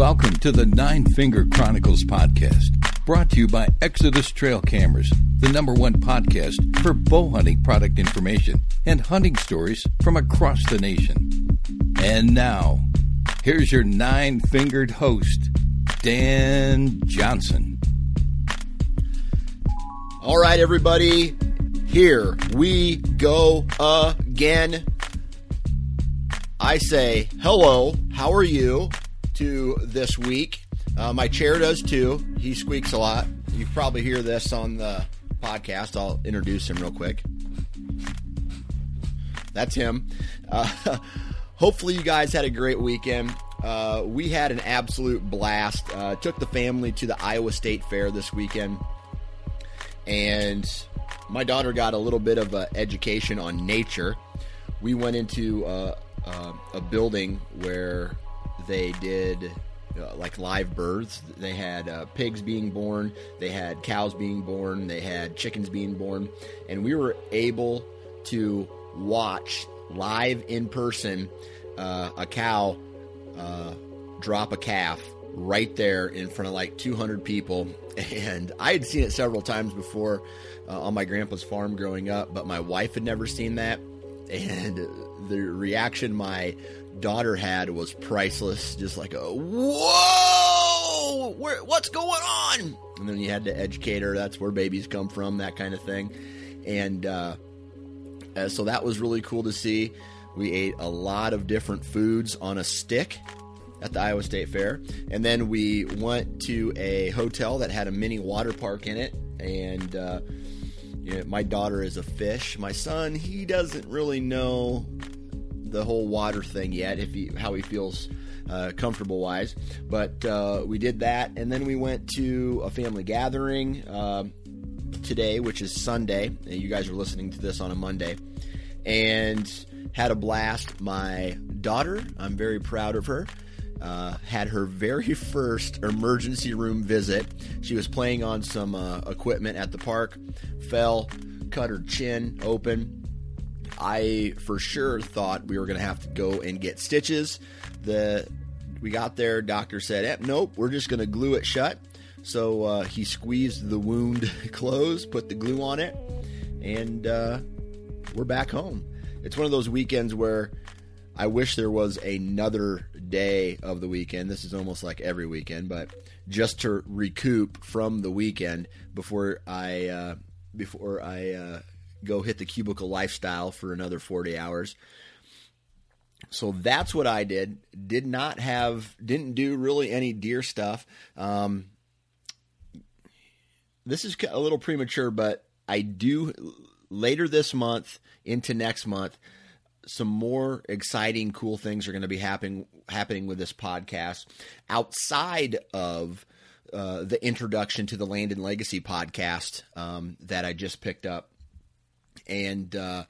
Welcome to the Nine Finger Chronicles podcast, brought to you by Exodus Trail Cameras, the number one podcast for bow hunting product information and hunting stories from across the nation. And now, here's your nine fingered host, Dan Johnson. All right, everybody, here we go again. I say, hello, how are you? To this week. Uh, my chair does too. He squeaks a lot. You probably hear this on the podcast. I'll introduce him real quick. That's him. Uh, hopefully, you guys had a great weekend. Uh, we had an absolute blast. Uh, took the family to the Iowa State Fair this weekend, and my daughter got a little bit of education on nature. We went into uh, uh, a building where they did uh, like live births. They had uh, pigs being born, they had cows being born, they had chickens being born, and we were able to watch live in person uh, a cow uh, drop a calf right there in front of like 200 people. And I had seen it several times before uh, on my grandpa's farm growing up, but my wife had never seen that. And the reaction my daughter had was priceless. Just like a whoa, where, what's going on? And then you had to educate her. That's where babies come from, that kind of thing. And uh, uh, so that was really cool to see. We ate a lot of different foods on a stick at the Iowa State Fair. And then we went to a hotel that had a mini water park in it. And uh, you know, my daughter is a fish. My son, he doesn't really know the whole water thing yet, if he how he feels uh, comfortable wise. But uh, we did that, and then we went to a family gathering uh, today, which is Sunday. You guys are listening to this on a Monday, and had a blast. My daughter, I'm very proud of her. Uh, had her very first emergency room visit. She was playing on some uh, equipment at the park, fell, cut her chin open, I for sure thought we were going to have to go and get stitches. The we got there, doctor said, eh, "Nope, we're just going to glue it shut." So uh, he squeezed the wound closed, put the glue on it, and uh, we're back home. It's one of those weekends where I wish there was another day of the weekend. This is almost like every weekend, but just to recoup from the weekend before I uh, before I uh, go hit the cubicle lifestyle for another 40 hours. So that's what I did. Did not have, didn't do really any deer stuff. Um, this is a little premature, but I do later this month into next month. Some more exciting, cool things are going to be happening happening with this podcast outside of uh, the introduction to the Land and Legacy podcast um, that I just picked up. And uh,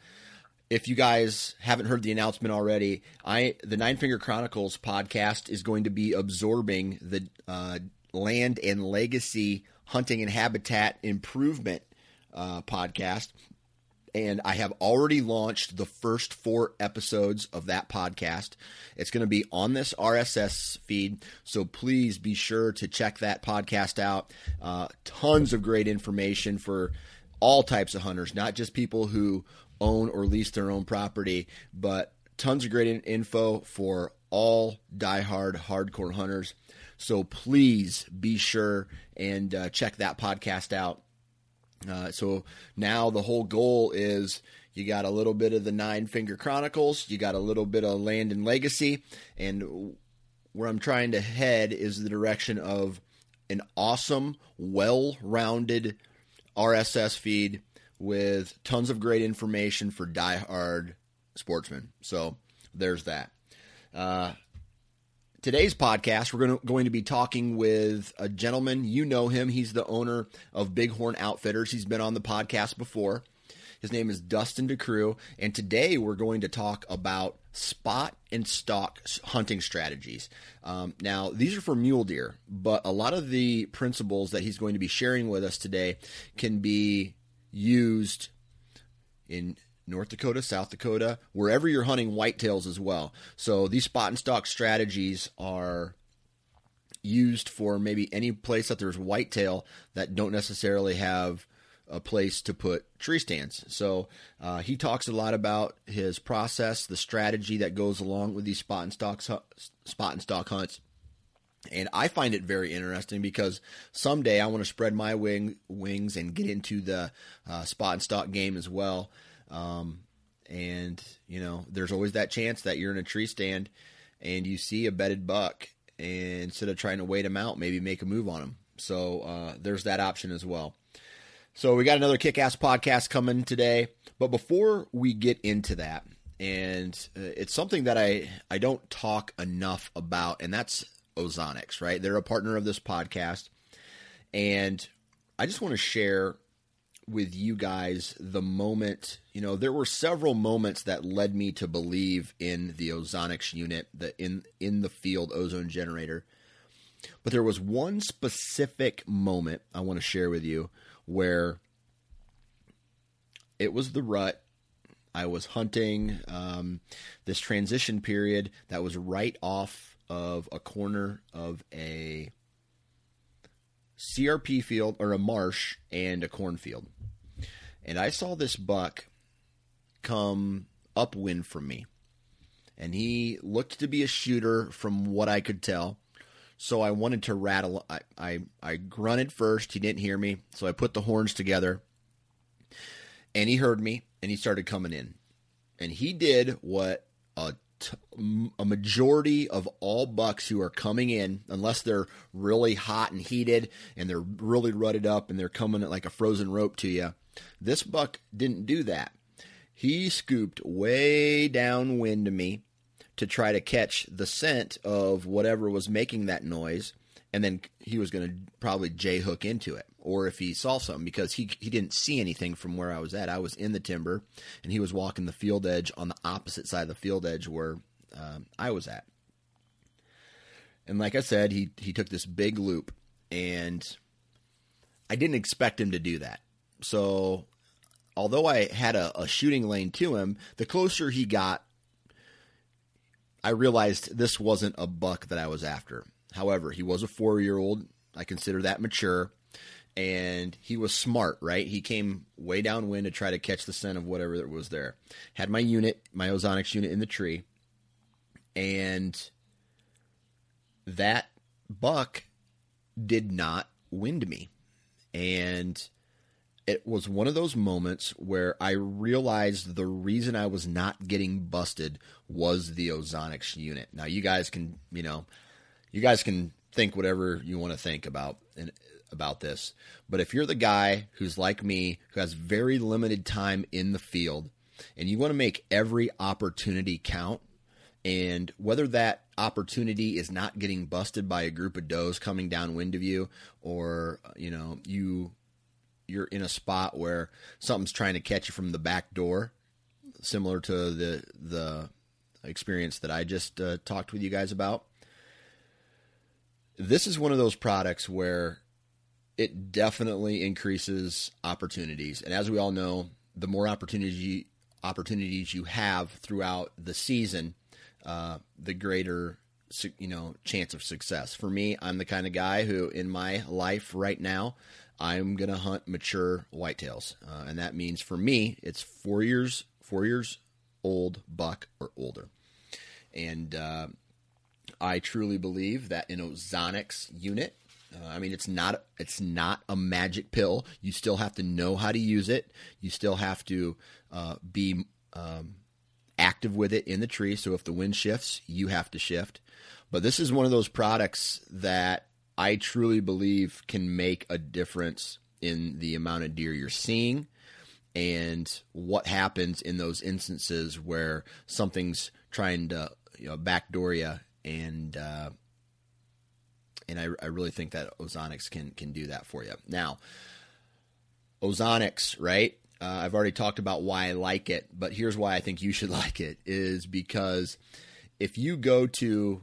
if you guys haven't heard the announcement already, I the Nine Finger Chronicles podcast is going to be absorbing the uh, land and legacy hunting and habitat improvement uh, podcast. And I have already launched the first four episodes of that podcast. It's going to be on this RSS feed. So please be sure to check that podcast out. Uh, tons of great information for all types of hunters, not just people who own or lease their own property, but tons of great info for all diehard hardcore hunters. So please be sure and uh, check that podcast out. Uh, so now the whole goal is you got a little bit of the Nine Finger Chronicles, you got a little bit of Land and Legacy, and where I'm trying to head is the direction of an awesome, well rounded RSS feed with tons of great information for die-hard sportsmen. So there's that. Uh, today's podcast, we're going to, going to be talking with a gentleman. You know him. He's the owner of Bighorn Outfitters. He's been on the podcast before. His name is Dustin DeCrew, and today we're going to talk about spot and stalk hunting strategies. Um, now, these are for mule deer, but a lot of the principles that he's going to be sharing with us today can be used in North Dakota, South Dakota, wherever you're hunting whitetails as well. So these spot and stalk strategies are used for maybe any place that there's whitetail that don't necessarily have a place to put tree stands. So uh, he talks a lot about his process, the strategy that goes along with these spot and stalk spot and stalk hunts. And I find it very interesting because someday I want to spread my wing wings and get into the uh, spot and stalk game as well. Um, and you know, there's always that chance that you're in a tree stand and you see a bedded buck, and instead of trying to wait him out, maybe make a move on him. So uh, there's that option as well. So we got another kick ass podcast coming today. But before we get into that, and uh, it's something that I, I don't talk enough about, and that's Ozonics, right? They're a partner of this podcast. And I just want to share with you guys the moment, you know, there were several moments that led me to believe in the Ozonics unit, the in in the field ozone generator. But there was one specific moment I want to share with you where it was the rut. I was hunting um, this transition period that was right off of a corner of a CRP field or a marsh and a cornfield. And I saw this buck come upwind from me. And he looked to be a shooter from what I could tell. So I wanted to rattle. I, I, I grunted first. He didn't hear me. So I put the horns together. And he heard me and he started coming in. And he did what a, t- a majority of all bucks who are coming in, unless they're really hot and heated and they're really rutted up and they're coming at like a frozen rope to you, this buck didn't do that. He scooped way downwind to me to try to catch the scent of whatever was making that noise and then he was going to probably j hook into it or if he saw something because he he didn't see anything from where I was at. I was in the timber and he was walking the field edge on the opposite side of the field edge where um, I was at. And like I said, he he took this big loop and I didn't expect him to do that. So although I had a, a shooting lane to him, the closer he got I realized this wasn't a buck that I was after. However, he was a four year old. I consider that mature. And he was smart, right? He came way downwind to try to catch the scent of whatever that was there. Had my unit, my ozonics unit in the tree. And that buck did not wind me. And it was one of those moments where I realized the reason I was not getting busted was the Ozonics unit. Now you guys can, you know, you guys can think whatever you want to think about and about this. But if you're the guy who's like me, who has very limited time in the field, and you want to make every opportunity count, and whether that opportunity is not getting busted by a group of does coming downwind of you, or you know you you're in a spot where something's trying to catch you from the back door, similar to the the experience that I just uh, talked with you guys about. This is one of those products where it definitely increases opportunities, and as we all know, the more opportunities opportunities you have throughout the season, uh, the greater you know chance of success. For me, I'm the kind of guy who, in my life right now, I'm gonna hunt mature whitetails, uh, and that means for me it's four years four years old buck or older. And uh, I truly believe that an Ozonics unit. Uh, I mean, it's not it's not a magic pill. You still have to know how to use it. You still have to uh, be um, active with it in the tree. So if the wind shifts, you have to shift. But this is one of those products that I truly believe can make a difference in the amount of deer you're seeing and what happens in those instances where something's trying to you know backdoor you and uh, and I, I really think that Ozonics can can do that for you. Now, Ozonics, right? Uh, I've already talked about why I like it, but here's why I think you should like it is because if you go to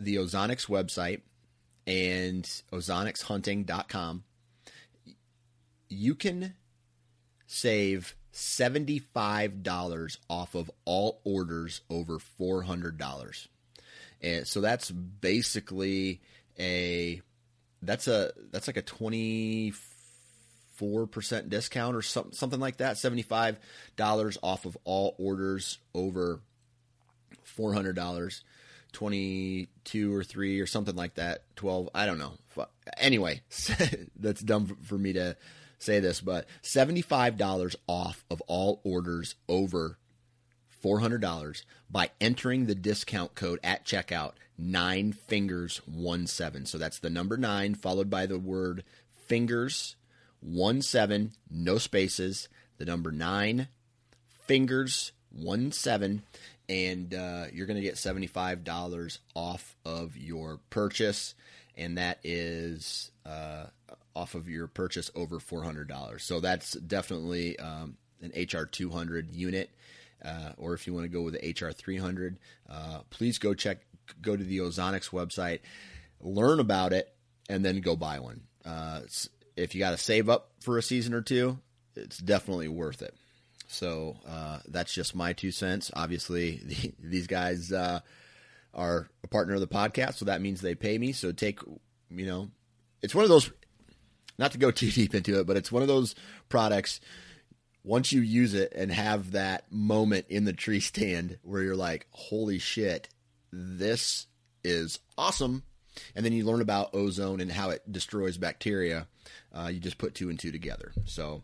the Ozonics website and ozonicshunting.com, you can save $75 off of all orders over $400. And so that's basically a that's a that's like a 24% discount or something something like that. $75 off of all orders over $400. 22 or 3 or something like that 12 i don't know. Anyway that's dumb for me to say this, but $75 off of all orders over $400 by entering the discount code at checkout, nine fingers one seven. So that's the number nine followed by the word fingers one seven, no spaces, the number nine fingers one seven, and uh, you're going to get $75 off of your purchase. And that is uh, off of your purchase over $400. So that's definitely um, an HR 200 unit. Uh, or if you want to go with the HR 300, uh, please go check, go to the Ozonics website, learn about it, and then go buy one. Uh, if you got to save up for a season or two, it's definitely worth it. So uh, that's just my two cents. Obviously, the, these guys uh, are a partner of the podcast, so that means they pay me. So take, you know, it's one of those not to go too deep into it, but it's one of those products. Once you use it and have that moment in the tree stand where you're like, "Holy shit, this is awesome!" and then you learn about ozone and how it destroys bacteria. Uh, you just put two and two together. So,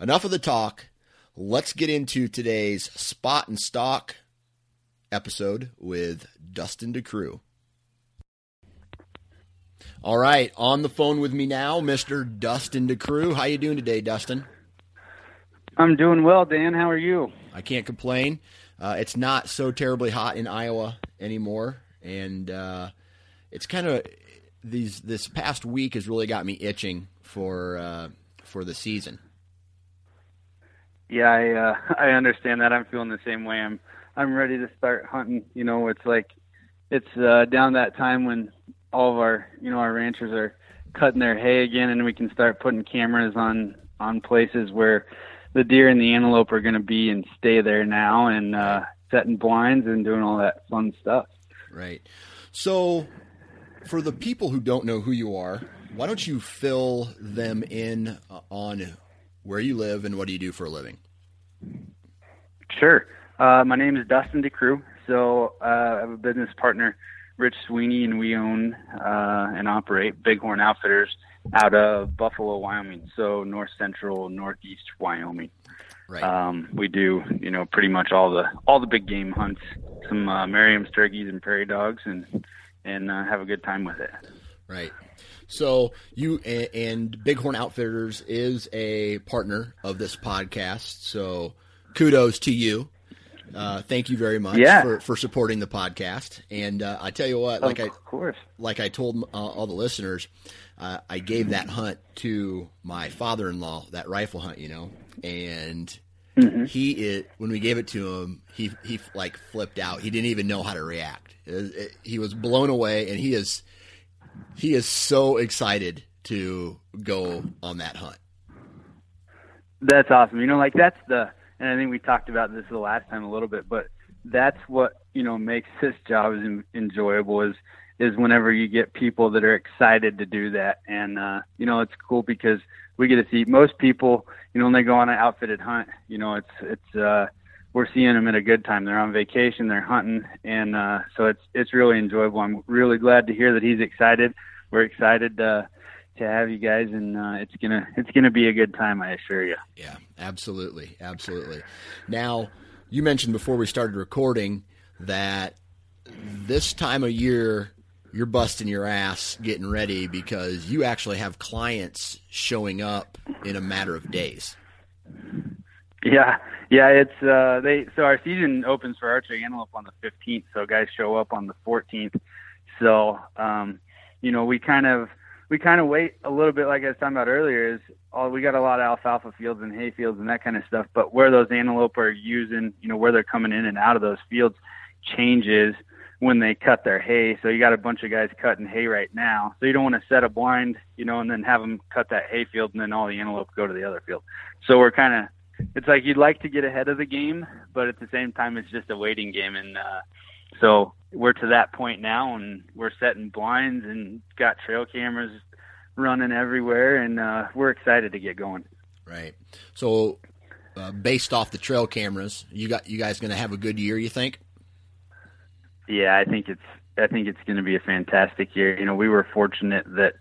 enough of the talk. Let's get into today's spot and stalk episode with Dustin DeCrew. All right, on the phone with me now, Mr. Dustin DeCrew. How you doing today, Dustin? I'm doing well, Dan. How are you? I can't complain. Uh, it's not so terribly hot in Iowa anymore, and uh, it's kind of these this past week has really got me itching for uh, for the season. Yeah, I uh, I understand that. I'm feeling the same way. I'm I'm ready to start hunting. You know, it's like it's uh, down that time when all of our you know our ranchers are cutting their hay again, and we can start putting cameras on on places where the deer and the antelope are going to be and stay there now, and uh, setting blinds and doing all that fun stuff. Right. So, for the people who don't know who you are, why don't you fill them in uh, on where you live and what do you do for a living? Sure. Uh, my name is Dustin DeCrew. So uh, I have a business partner Rich Sweeney, and we own uh, and operate Bighorn Outfitters out of Buffalo, Wyoming, so north central, northeast Wyoming. Right. Um, we do, you know, pretty much all the all the big game hunts, some uh, Merriam's turkeys and prairie dogs, and and uh, have a good time with it. Right. So you and Bighorn Outfitters is a partner of this podcast. So kudos to you. Uh, thank you very much yeah. for, for supporting the podcast. And uh, I tell you what, like of I course. like I told uh, all the listeners, uh, I gave that hunt to my father-in-law, that rifle hunt, you know, and mm-hmm. he it when we gave it to him, he he like flipped out. He didn't even know how to react. It, it, he was blown away, and he is he is so excited to go on that hunt. That's awesome. You know, like that's the and I think we talked about this the last time a little bit, but that's what you know makes this job is enjoyable is is whenever you get people that are excited to do that, and uh, you know it's cool because we get to see most people, you know, when they go on an outfitted hunt, you know, it's it's uh, we're seeing them at a good time. They're on vacation, they're hunting, and uh, so it's it's really enjoyable. I'm really glad to hear that he's excited. We're excited to to have you guys, and uh, it's gonna it's gonna be a good time. I assure you. Yeah, absolutely, absolutely. Now, you mentioned before we started recording that this time of year you're busting your ass getting ready because you actually have clients showing up in a matter of days. Yeah, yeah, it's uh they so our season opens for archery antelope on the 15th, so guys show up on the 14th. So, um you know, we kind of we kind of wait a little bit like I was talking about earlier is all we got a lot of alfalfa fields and hay fields and that kind of stuff, but where those antelope are using, you know, where they're coming in and out of those fields changes when they cut their hay. So you got a bunch of guys cutting hay right now. So you don't want to set a blind, you know, and then have them cut that hay field and then all the antelope go to the other field. So we're kind of it's like you'd like to get ahead of the game, but at the same time, it's just a waiting game. And uh, so we're to that point now, and we're setting blinds and got trail cameras running everywhere, and uh, we're excited to get going. Right. So, uh, based off the trail cameras, you got you guys going to have a good year, you think? Yeah, I think it's I think it's going to be a fantastic year. You know, we were fortunate that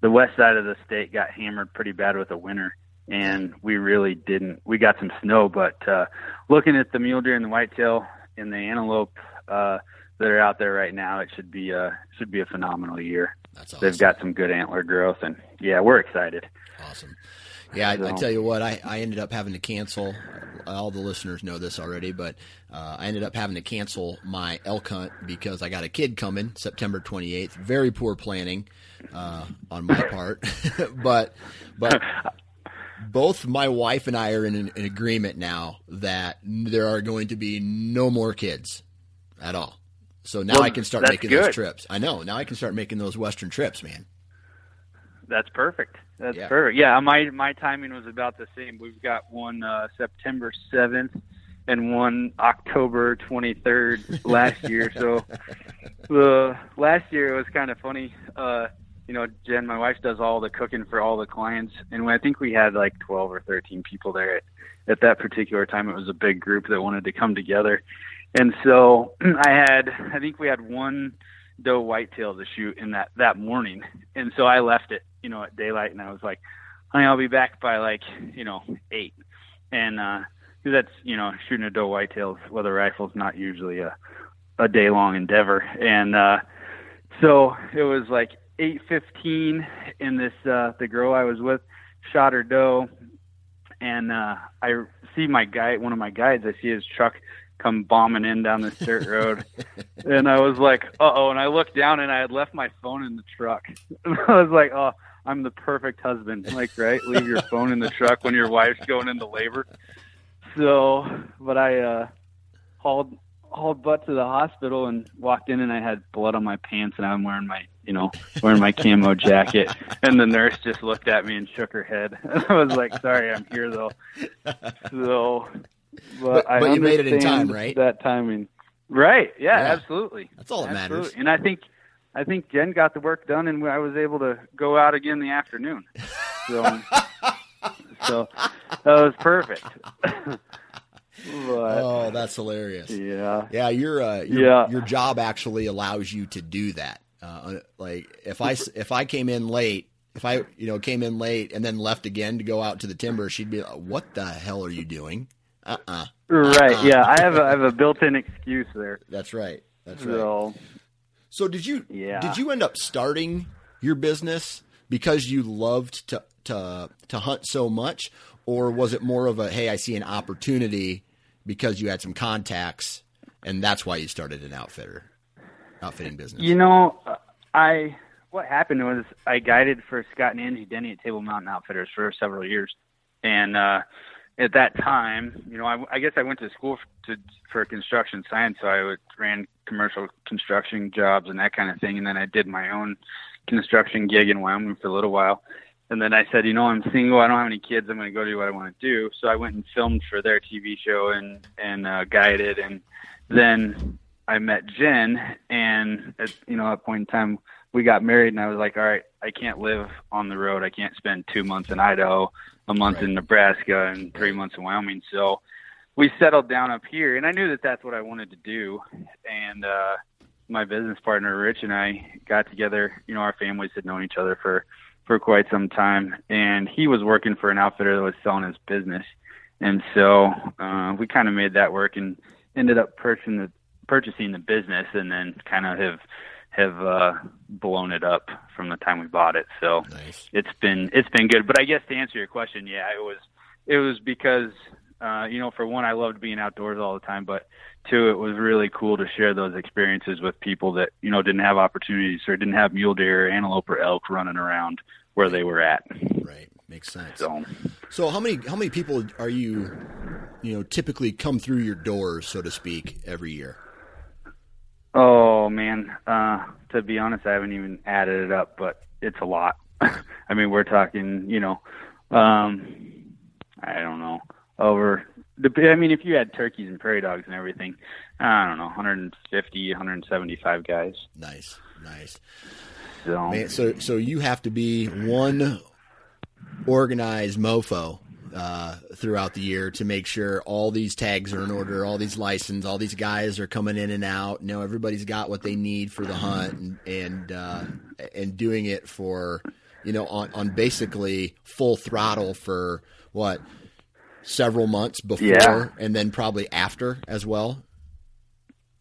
the west side of the state got hammered pretty bad with a winter and we really didn't. We got some snow, but uh, looking at the mule deer and the whitetail and the antelope uh, that are out there right now, it should be a should be a phenomenal year. That's awesome. They've got some good antler growth, and yeah, we're excited. Awesome. Yeah, I, I, tell you what, I, I ended up having to cancel. All the listeners know this already, but uh, I ended up having to cancel my elk hunt because I got a kid coming September 28th. Very poor planning uh, on my part, but but both my wife and I are in an, an, agreement now that there are going to be no more kids at all. So now well, I can start making good. those trips. I know. Now I can start making those western trips, man. That's perfect. That's yeah. perfect. Yeah, my my timing was about the same. We've got one uh, September seventh and one October twenty third last year. so the last year it was kind of funny. Uh, you know, Jen, my wife does all the cooking for all the clients, and I think we had like 12 or 13 people there at, at that particular time. It was a big group that wanted to come together, and so I had, I think we had one doe whitetail to shoot in that that morning, and so I left it, you know, at daylight, and I was like, honey, I'll be back by like, you know, eight, and uh, cause that's, you know, shooting a doe whitetail with a rifle is not usually a a day long endeavor, and uh, so it was like 8:15, and this uh, the girl I was with shot her doe, and uh, I see my guy, one of my guides. I see his truck come bombing in down this dirt road, and I was like, "Uh oh!" And I looked down, and I had left my phone in the truck. And I was like, "Oh." I'm the perfect husband. Like, right? Leave your phone in the truck when your wife's going into labor. So, but I uh hauled hauled butt to the hospital and walked in and I had blood on my pants and I'm wearing my you know, wearing my camo jacket. And the nurse just looked at me and shook her head. I was like, sorry, I'm here though. So, but, but, I but you made it in time, right? That timing. Right. Yeah, yeah. absolutely. That's all that absolutely. matters. And I think, I think Jen got the work done and I was able to go out again in the afternoon. So, so that was perfect. But, oh, that's hilarious. Yeah. Yeah, your uh, your, yeah. your job actually allows you to do that. Uh, like if I if I came in late, if I you know came in late and then left again to go out to the timber, she'd be like, "What the hell are you doing?" Uh uh-uh. uh Right. Uh-uh. Yeah, I have a, I have a built-in excuse there. That's right. That's right. So, so did you? Yeah. Did you end up starting your business because you loved to to to hunt so much, or was it more of a hey, I see an opportunity because you had some contacts, and that's why you started an outfitter? Outfitting business? You know, I what happened was I guided for Scott and Angie Denny at Table Mountain Outfitters for several years, and uh, at that time, you know, I, I guess I went to school for, to, for construction science, so I would, ran commercial construction jobs and that kind of thing, and then I did my own construction gig in Wyoming for a little while. And then I said, you know, I'm single. I don't have any kids. I'm going to go do what I want to do. So I went and filmed for their TV show and and uh, guided. And then I met Jen, and at you know at a point in time we got married, and I was like, all right, I can't live on the road. I can't spend two months in Idaho, a month right. in Nebraska, and three months in Wyoming. So we settled down up here, and I knew that that's what I wanted to do. And uh, my business partner Rich and I got together. You know, our families had known each other for for quite some time, and he was working for an outfitter that was selling his business, and so uh, we kind of made that work and ended up purchasing the purchasing the business, and then kind of have have uh, blown it up from the time we bought it. So Nice. it's been it's been good. But I guess to answer your question, yeah, it was it was because uh, you know, for one, I loved being outdoors all the time, but two, it was really cool to share those experiences with people that you know didn't have opportunities or didn't have mule deer, or antelope, or elk running around where they were at. Right. Makes sense. So So how many how many people are you you know typically come through your doors so to speak every year? Oh man, uh, to be honest, I haven't even added it up, but it's a lot. I mean, we're talking, you know, um, I don't know, over. The, I mean, if you had turkeys and prairie dogs and everything, I don't know, 150, 175 guys. Nice. Nice. So Man, so so you have to be one organized mofo uh, throughout the year to make sure all these tags are in order, all these license, all these guys are coming in and out. You know, everybody's got what they need for the hunt, and and uh, and doing it for you know on on basically full throttle for what several months before, Yeah. and then probably after as well.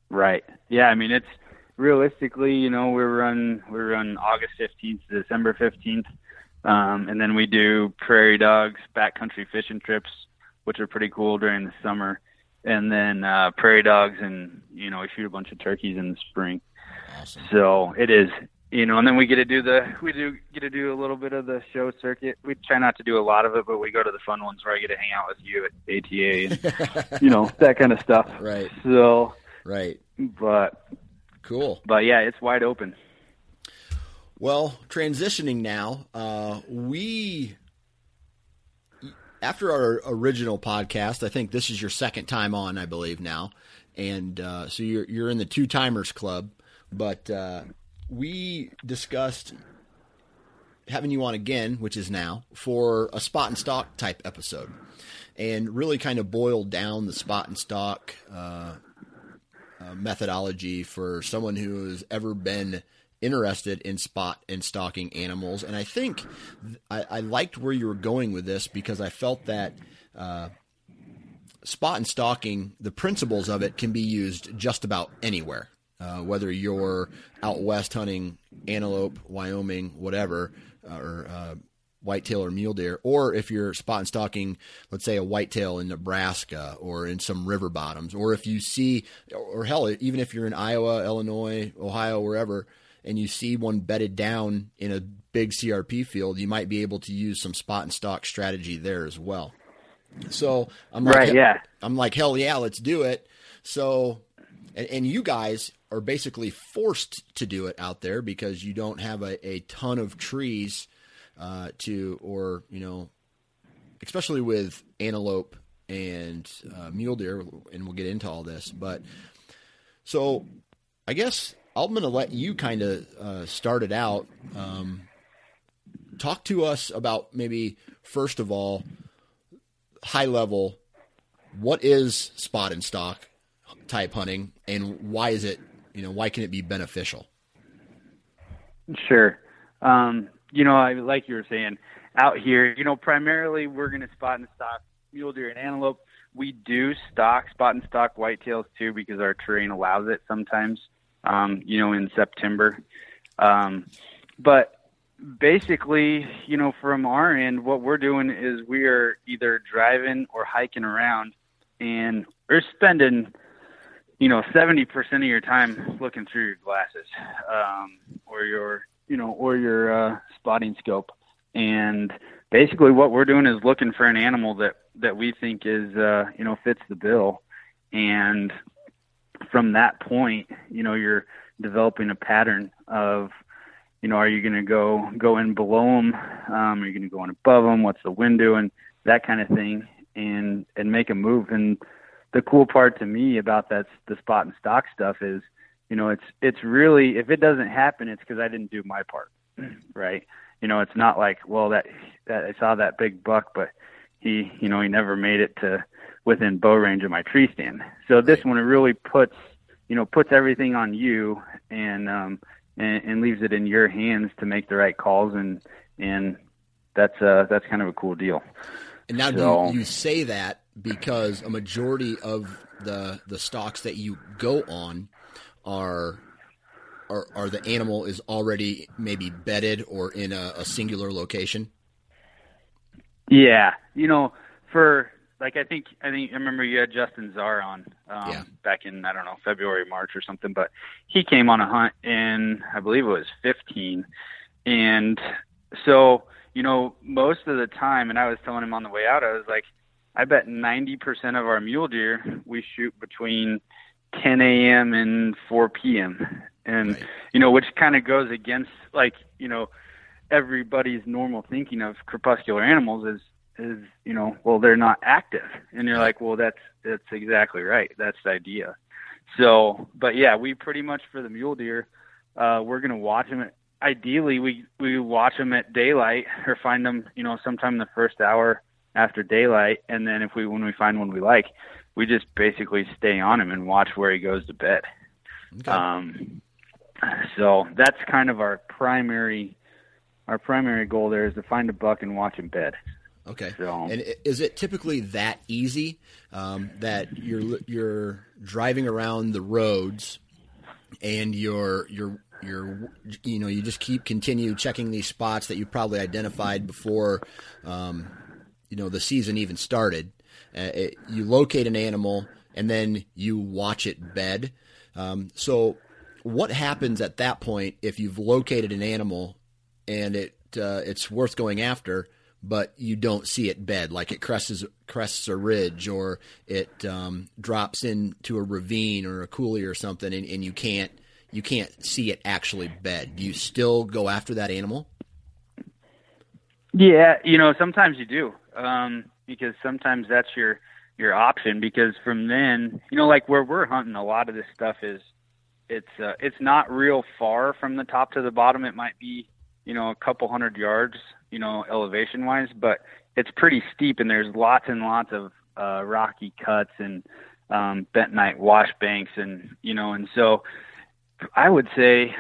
Right. Yeah. I mean, it's realistically, you know, we run we run August fifteenth to December fifteenth, um, and then we do prairie dogs, backcountry fishing trips, which are pretty cool during the summer, and then uh, prairie dogs, and you know, we shoot a bunch of turkeys in the spring. Awesome. So it is, you know, and then we get to do the we do get to do a little bit of the show circuit. We try not to do a lot of it, but we go to the fun ones where I get to hang out with you at ATA and you know that kind of stuff. Right. So, Right. but Cool. but yeah, it's wide open. Well, transitioning now, uh, we after our original podcast, I think this is your second time on, I believe now, and uh, so you're you're in the two timers club. But uh, we discussed having you on again, which is now for a spot and stalk type episode, and really kind of boiled down the spot and stalk uh, uh, methodology for someone who has ever been interested in spot and stalking animals. And I think I, I liked where you were going with this because I felt that uh, spot and stalking, the principles of it can be used just about anywhere. Uh, whether you're out west hunting antelope, Wyoming, whatever, uh, or uh, whitetail or mule deer, or if you're spot and stalking, let's say a whitetail in Nebraska or in some river bottoms, or if you see, or hell, even if you're in Iowa, Illinois, Ohio, wherever, and you see one bedded down in a big CRP field, you might be able to use some spot and stalk strategy there as well. So I'm like, Right, yeah. I'm like, hell yeah, let's do it. So, and, and you guys are basically forced to do it out there because you don't have a, a ton of trees uh, to, or you know, especially with antelope and uh, mule deer, and we'll get into all this. But so, I guess I'm going to let you kind of uh, start it out. Um, talk to us about maybe first of all, high level, what is spot and stalk type hunting, and why is it? You know, why can it be beneficial? Sure. Um, you know, I like you were saying out here, you know, primarily we're going to spot and stalk mule deer and antelope. We do stock spot and stalk whitetails too because our terrain allows it sometimes. Um, you know, in September. Um, but basically, you know, from our end, what we're doing is we are either driving or hiking around, and we're spending, you know, seventy percent of your time looking through your glasses, um, or your, you know, or your uh, spotting scope, and basically what we're doing is looking for an animal that that we think is, uh, you know, fits the bill, and from that point, you know, you're developing a pattern of you know, are you going to go go in below them? Um, are you going to go in above them? What's the wind doing? That kind of thing, and and make a move. And the cool part to me about that the spot and stalk stuff is, you know, it's it's really if it doesn't happen, it's because I didn't do my part, right? You know, it's not like well that that I saw that big buck, but he you know he never made it to within bow range of my tree stand. So this one it really puts you know puts everything on you and um and, and leaves it in your hands to make the right calls and and that's uh that's kind of a cool deal. And now, So- do you, you say that because a majority of the the stalks that you go on are are, are the animal is already maybe bedded or in a, a singular location? Yeah, you know, for like I think I think I remember you had Justin Zarr on um, Yeah. back in I don't know February March or something, but he came on a hunt in I believe it was 15, and so you know most of the time, and I was telling him on the way out, I was like, I bet 90% of our mule deer we shoot between 10 a.m. and 4 p.m. and Right. you know which kind of goes against like you know everybody's normal thinking of crepuscular animals is is you know well they're not active. And you're like well that's that's exactly right. That's the idea. So but yeah we pretty much for the mule deer uh we're going to watch them at, ideally we we watch them at daylight or find them you know sometime in the first hour after daylight. And then if we when we find one we like we just basically stay on him and watch where he goes to bed. Okay. um, so that's kind of our primary our primary goal there is to find a buck and watch him bed. Okay. So- And is it typically that easy um, that you're you're driving around the roads and you're you're you're you know you just keep continue checking these spots that you probably identified before um, you know the season even started. Uh, it, you locate an animal and then you watch it bed. Um, so what happens at that point if you've located an animal and it uh, it's worth going after, but you don't see it bed, like it crests crests a ridge or it um, drops into a ravine or a coulee or something, and, and you can't you can't see it actually bed. Do you still go after that animal? Yeah, you know, sometimes you do, um, because sometimes that's your your option. Because from then, you know, like where we're hunting, a lot of this stuff is it's uh, it's not real far from the top to the bottom. It might be, you know, a couple hundred yards, you know, elevation wise, but it's pretty steep, and there's lots and lots of uh, rocky cuts and um, bentonite wash banks, and you know, and so I would say,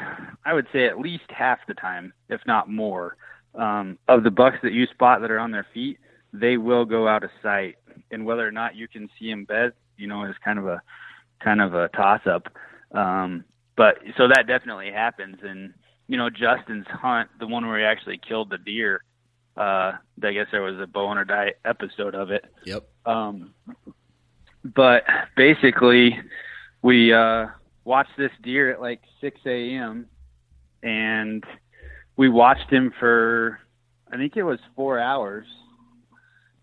I would say at least half the time, if not more, um, of the bucks that you spot that are on their feet, they will go out of sight. And whether or not you can see them bed, you know, is kind of a kind of a toss up. Um, but so that definitely happens. And you know, Justin's hunt, the one where he actually killed the deer. Uh, I guess there was a bow hunter die episode of it. Yep. Um, but basically, we uh, watched this deer at like 6 a.m. and we watched him for, I think it was four hours,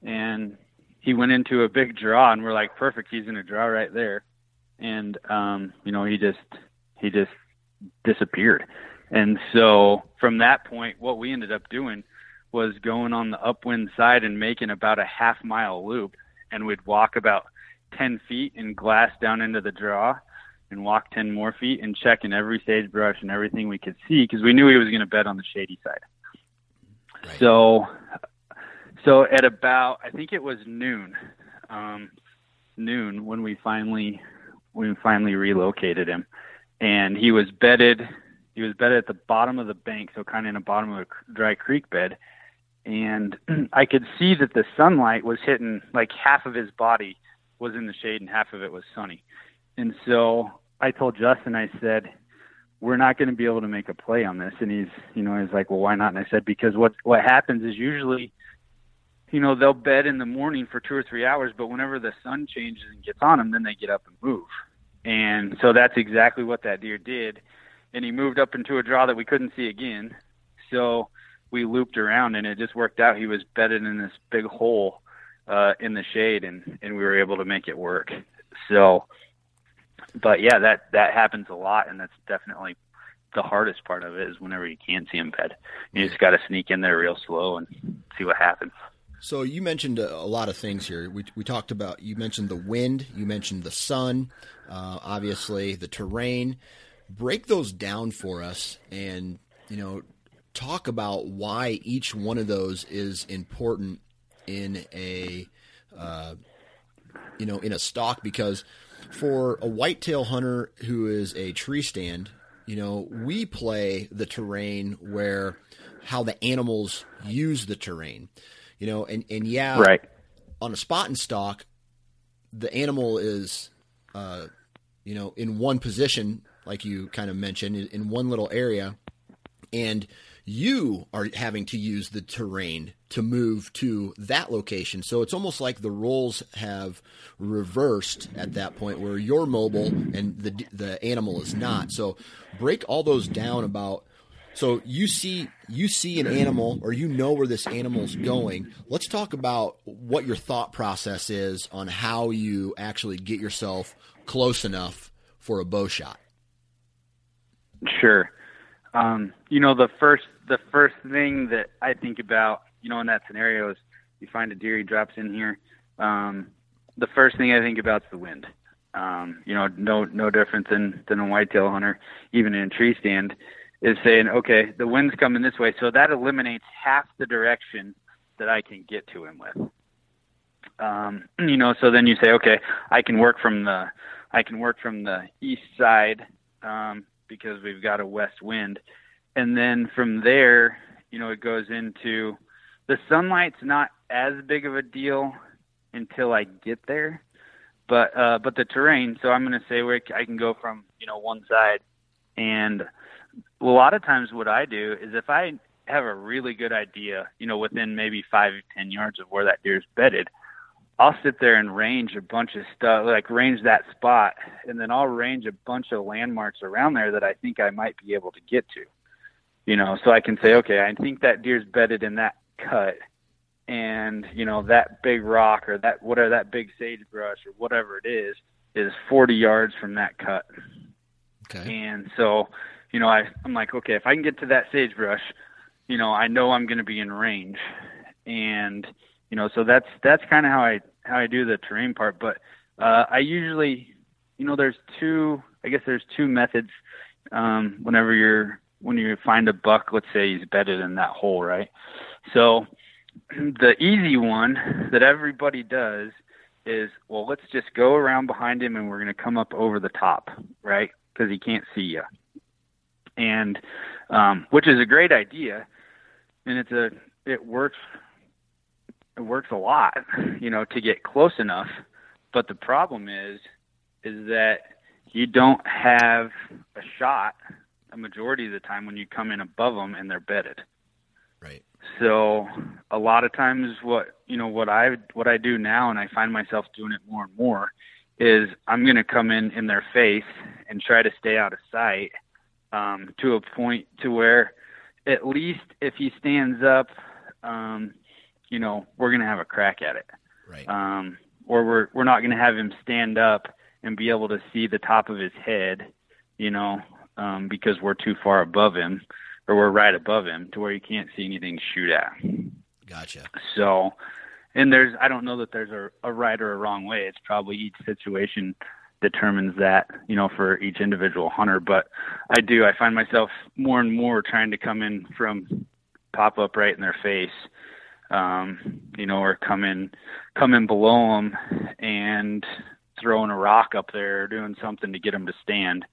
and he went into a big draw, and we're like, perfect, he's in a draw right there, and um, you know, he just he just disappeared, and so from that point, what we ended up doing was going on the upwind side and making about a half mile loop and we'd walk about 10 feet and glass down into the draw and walk 10 more feet and check in every sagebrush and everything we could see because we knew he was going to bed on the shady side. Right. So, so at about, I think it was noon, um, noon when we finally, when we finally relocated him and he was bedded, he was bedded at the bottom of the bank. So kind of in the bottom of a dry creek bed and I could see that the sunlight was hitting like half of his body was in the shade and half of it was sunny. And so I told Justin, I said, we're not going to be able to make a play on this. And he's, you know, he's like, well, why not? And I said, because what, what happens is usually, you know, they'll bed in the morning for two or three hours, but whenever the sun changes and gets on them, then they get up and move. And so that's exactly what that deer did. And he moved up into a draw that we couldn't see again. So, we looped around and it just worked out. He was bedded in this big hole uh, in the shade and, and we were able to make it work. So, but yeah, that, that happens a lot. And that's definitely the hardest part of it is whenever you can't see him bed, you just got to sneak in there real slow and see what happens. So you mentioned a, a lot of things here. We, we talked about you mentioned the wind, you mentioned the sun, uh, obviously the terrain. Break those down for us, and you know, talk about why each one of those is important in a uh, you know, in a stock because for a whitetail hunter who is a tree stand, you know, we play the terrain where how the animals use the terrain, you know, and, and yeah, right. on a spot and stalk, the animal is, uh, you know, in one position, like you kind of mentioned, in, in one little area, and you are having to use the terrain to move to that location. So it's almost like the roles have reversed at that point where you're mobile and the the animal is not. So break all those down about so you see you see an animal or you know where this animal's going. Let's talk about what your thought process is on how you actually get yourself close enough for a bow shot. Sure. Um, you know, the first the first thing that I think about, you know, in that scenario is you find a deer, he drops in here. Um, the first thing I think about is the wind. Um, you know, no no different than than a whitetail hunter, even in a tree stand, is saying, okay, the wind's coming this way, so that eliminates half the direction that I can get to him with. Um, you know, so then you say, okay, I can work from the I can work from the east side um, because we've got a west wind, and then from there, you know, it goes into the sunlight's not as big of a deal until I get there, but uh, but the terrain. So I'm going to say where I can go from you know one side, and a lot of times what I do is if I have a really good idea, you know, within maybe five ten yards of where that deer's bedded, I'll sit there and range a bunch of stuff, like range that spot, and then I'll range a bunch of landmarks around there that I think I might be able to get to you know, so I can say, okay, I think that deer's bedded in that cut, and you know that big rock or that whatever that big sagebrush or whatever it is is 40 yards from that cut. Okay. And so, you know, I I'm like, okay, if I can get to that sagebrush, you know, I know I'm going to be in range, and you know, so that's that's kind of how I how I do the terrain part. But uh, I usually, you know, there's two. I guess there's two methods um, whenever you're when you find a buck, let's say he's bedded in that hole, right? So the easy one that everybody does is, well, let's just go around behind him and we're going to come up over the top, right? Because he can't see you. And um, which is a great idea, and it's a it works it works a lot, you know, to get close enough. But the problem is, is that you don't have a shot a majority of the time when you come in above them and they're bedded. Right. So a lot of times what you know what I what I do now and I find myself doing it more and more is I'm going to come in in their face and try to stay out of sight um, to a point to where at least if he stands up, um, you know, we're going to have a crack at it. Right. Um, or we're we're not going to have him stand up and be able to see the top of his head, you know, um, because we're too far above him or we're right above him to where you can't see anything shoot at. Gotcha. So, and there's, I don't know that there's a, a right or a wrong way. It's probably each situation determines that, you know, for each individual hunter. But I do, I find myself more and more trying to come in from pop up right in their face, um, you know, or coming in, come in below them and throwing a rock up there or doing something to get them to stand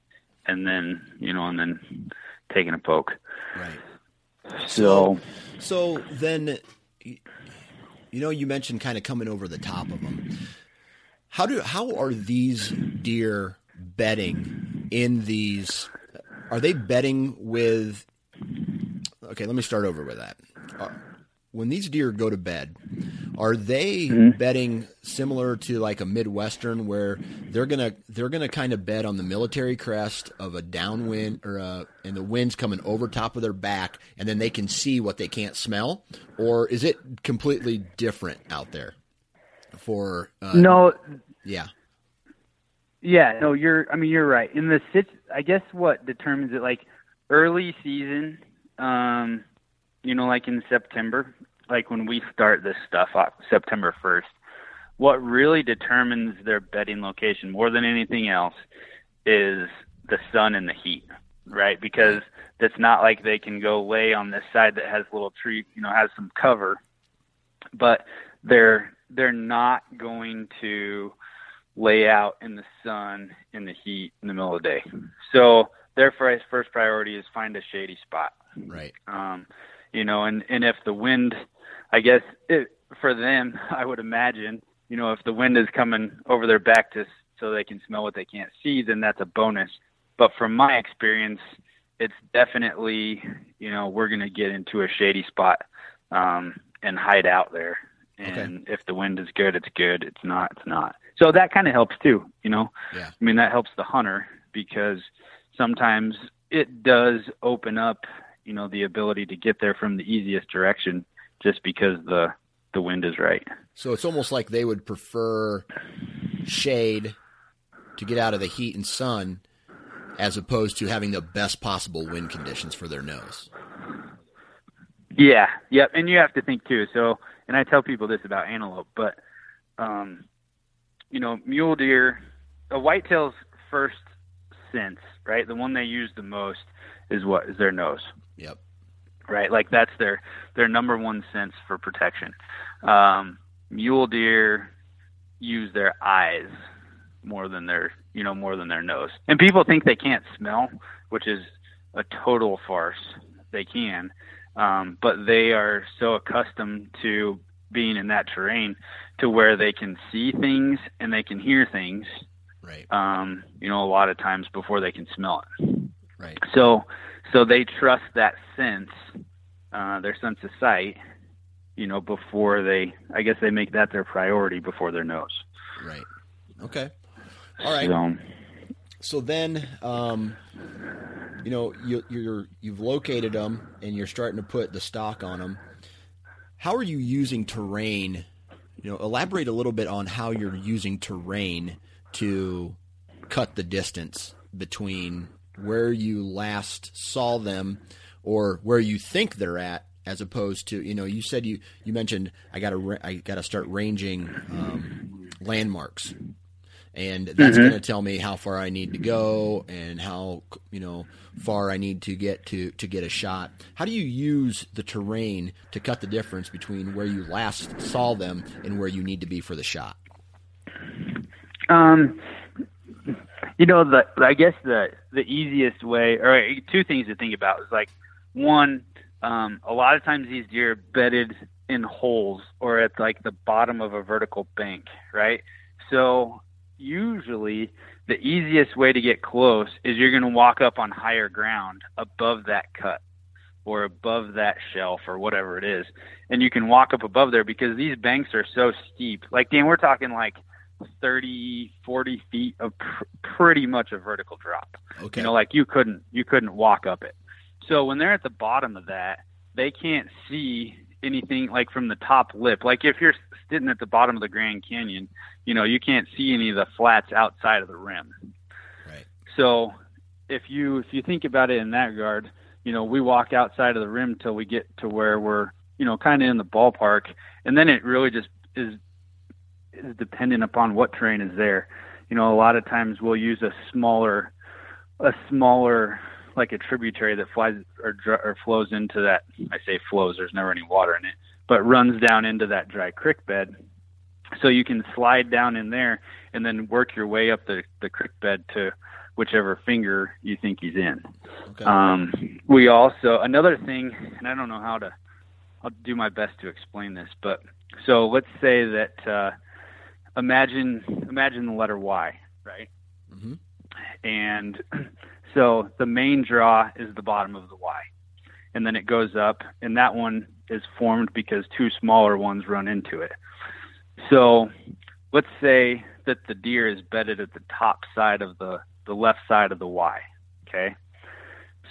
and then you know, and then taking a poke. Right. So, so then, you know, you mentioned kind of coming over the top of them. How do how are these deer bedding in these? Are they bedding with? Okay, let me start over with that. Uh, when these deer go to bed, are they mm-hmm. bedding similar to like a Midwestern where they're gonna they're gonna kind of bed on the military crest of a downwind or a, uh, and the wind's coming over top of their back and then they can see what they can't smell, or is it completely different out there? For uh, no, yeah, yeah, no, you're. I mean, you're right. In the sit, I guess what determines it, like early season. Um, you know, like in September, like when we start this stuff up September 1st, what really determines their bedding location more than anything else is the sun and the heat, right? Because it's not like they can go lay on this side that has little tree, you know, has some cover, but they're they're not going to lay out in the sun in the heat in the middle of the day. So their first first priority is find a shady spot. Right. Um, you know, and and if the wind, I guess it, for them, I would imagine, you know, if the wind is coming over their back to so they can smell what they can't see, then that's a bonus. But from my experience, it's definitely, you know, we're going to get into a shady spot um, and hide out there. And okay. if the wind is good, it's good. It's not, it's not. So that kind of helps too, you know. Yeah. I mean, that helps the hunter because sometimes it does open up, you know, the ability to get there from the easiest direction just because the the wind is right. So it's almost like they would prefer shade to get out of the heat and sun as opposed to having the best possible wind conditions for their nose. Yeah, yep, and you have to think too. So, and I tell people this about antelope, but um, you know, mule deer, a whitetail's first sense, right? The one they use the most is what is their nose. Yep. Right, like that's their their number one sense for protection. Um, mule deer use their eyes more than their you know more than their nose. And people think they can't smell, which is a total farce. They can, um, but they are so accustomed to being in that terrain to where they can see things and they can hear things. Right. Um, you know, a lot of times before they can smell it. Right. So, so they trust that sense, uh, their sense of sight, you know, before they, I guess they make that their priority before their nose. Right. Okay. All right. So, so then, um, you know, you, you're you've located them and you're starting to put the stalk on them. How are you using terrain? You know, elaborate a little bit on how you're using terrain to cut the distance between where you last saw them or where you think they're at as opposed to you know you said you you mentioned I got to I got to start ranging um, landmarks and that's mm-hmm. going to tell me how far I need to go and how you know far I need to get to to get a shot. How do you use the terrain to cut the difference between where you last saw them and where you need to be for the shot? Um, you know, the I guess the the easiest way, or two things to think about is like one, um, a lot of times these deer are bedded in holes or at like the bottom of a vertical bank, right? So usually the easiest way to get close is you're going to walk up on higher ground above that cut or above that shelf or whatever it is. And you can walk up above there because these banks are so steep. Like, Dan, we're talking like 30, 40 feet of pr- pretty much a vertical drop. Okay. You know, like you couldn't, you couldn't walk up it. So when they're at the bottom of that, they can't see anything like from the top lip. Like if you're sitting at the bottom of the Grand Canyon, you know, you can't see any of the flats outside of the rim. Right. So if you if you think about it in that regard, you know, we walk outside of the rim till we get to where we're, you know, kind of in the ballpark, and then it really just is is dependent upon what terrain is there. You know, a lot of times we'll use a smaller a smaller like a tributary that flies or, or flows into that. I say flows. There's never any water in it, but runs down into that dry creek bed. So you can slide down in there and then work your way up the, the creek bed to whichever finger you think he's in. Okay. Um, we also another thing, and I don't know how to. I'll do my best to explain this, but so let's say that uh, imagine imagine the letter Y, right? Mm-hmm. And so the main draw is the bottom of the Y, and then it goes up, and that one is formed because two smaller ones run into it. So let's say that the deer is bedded at the top side of the, the left side of the Y. Okay.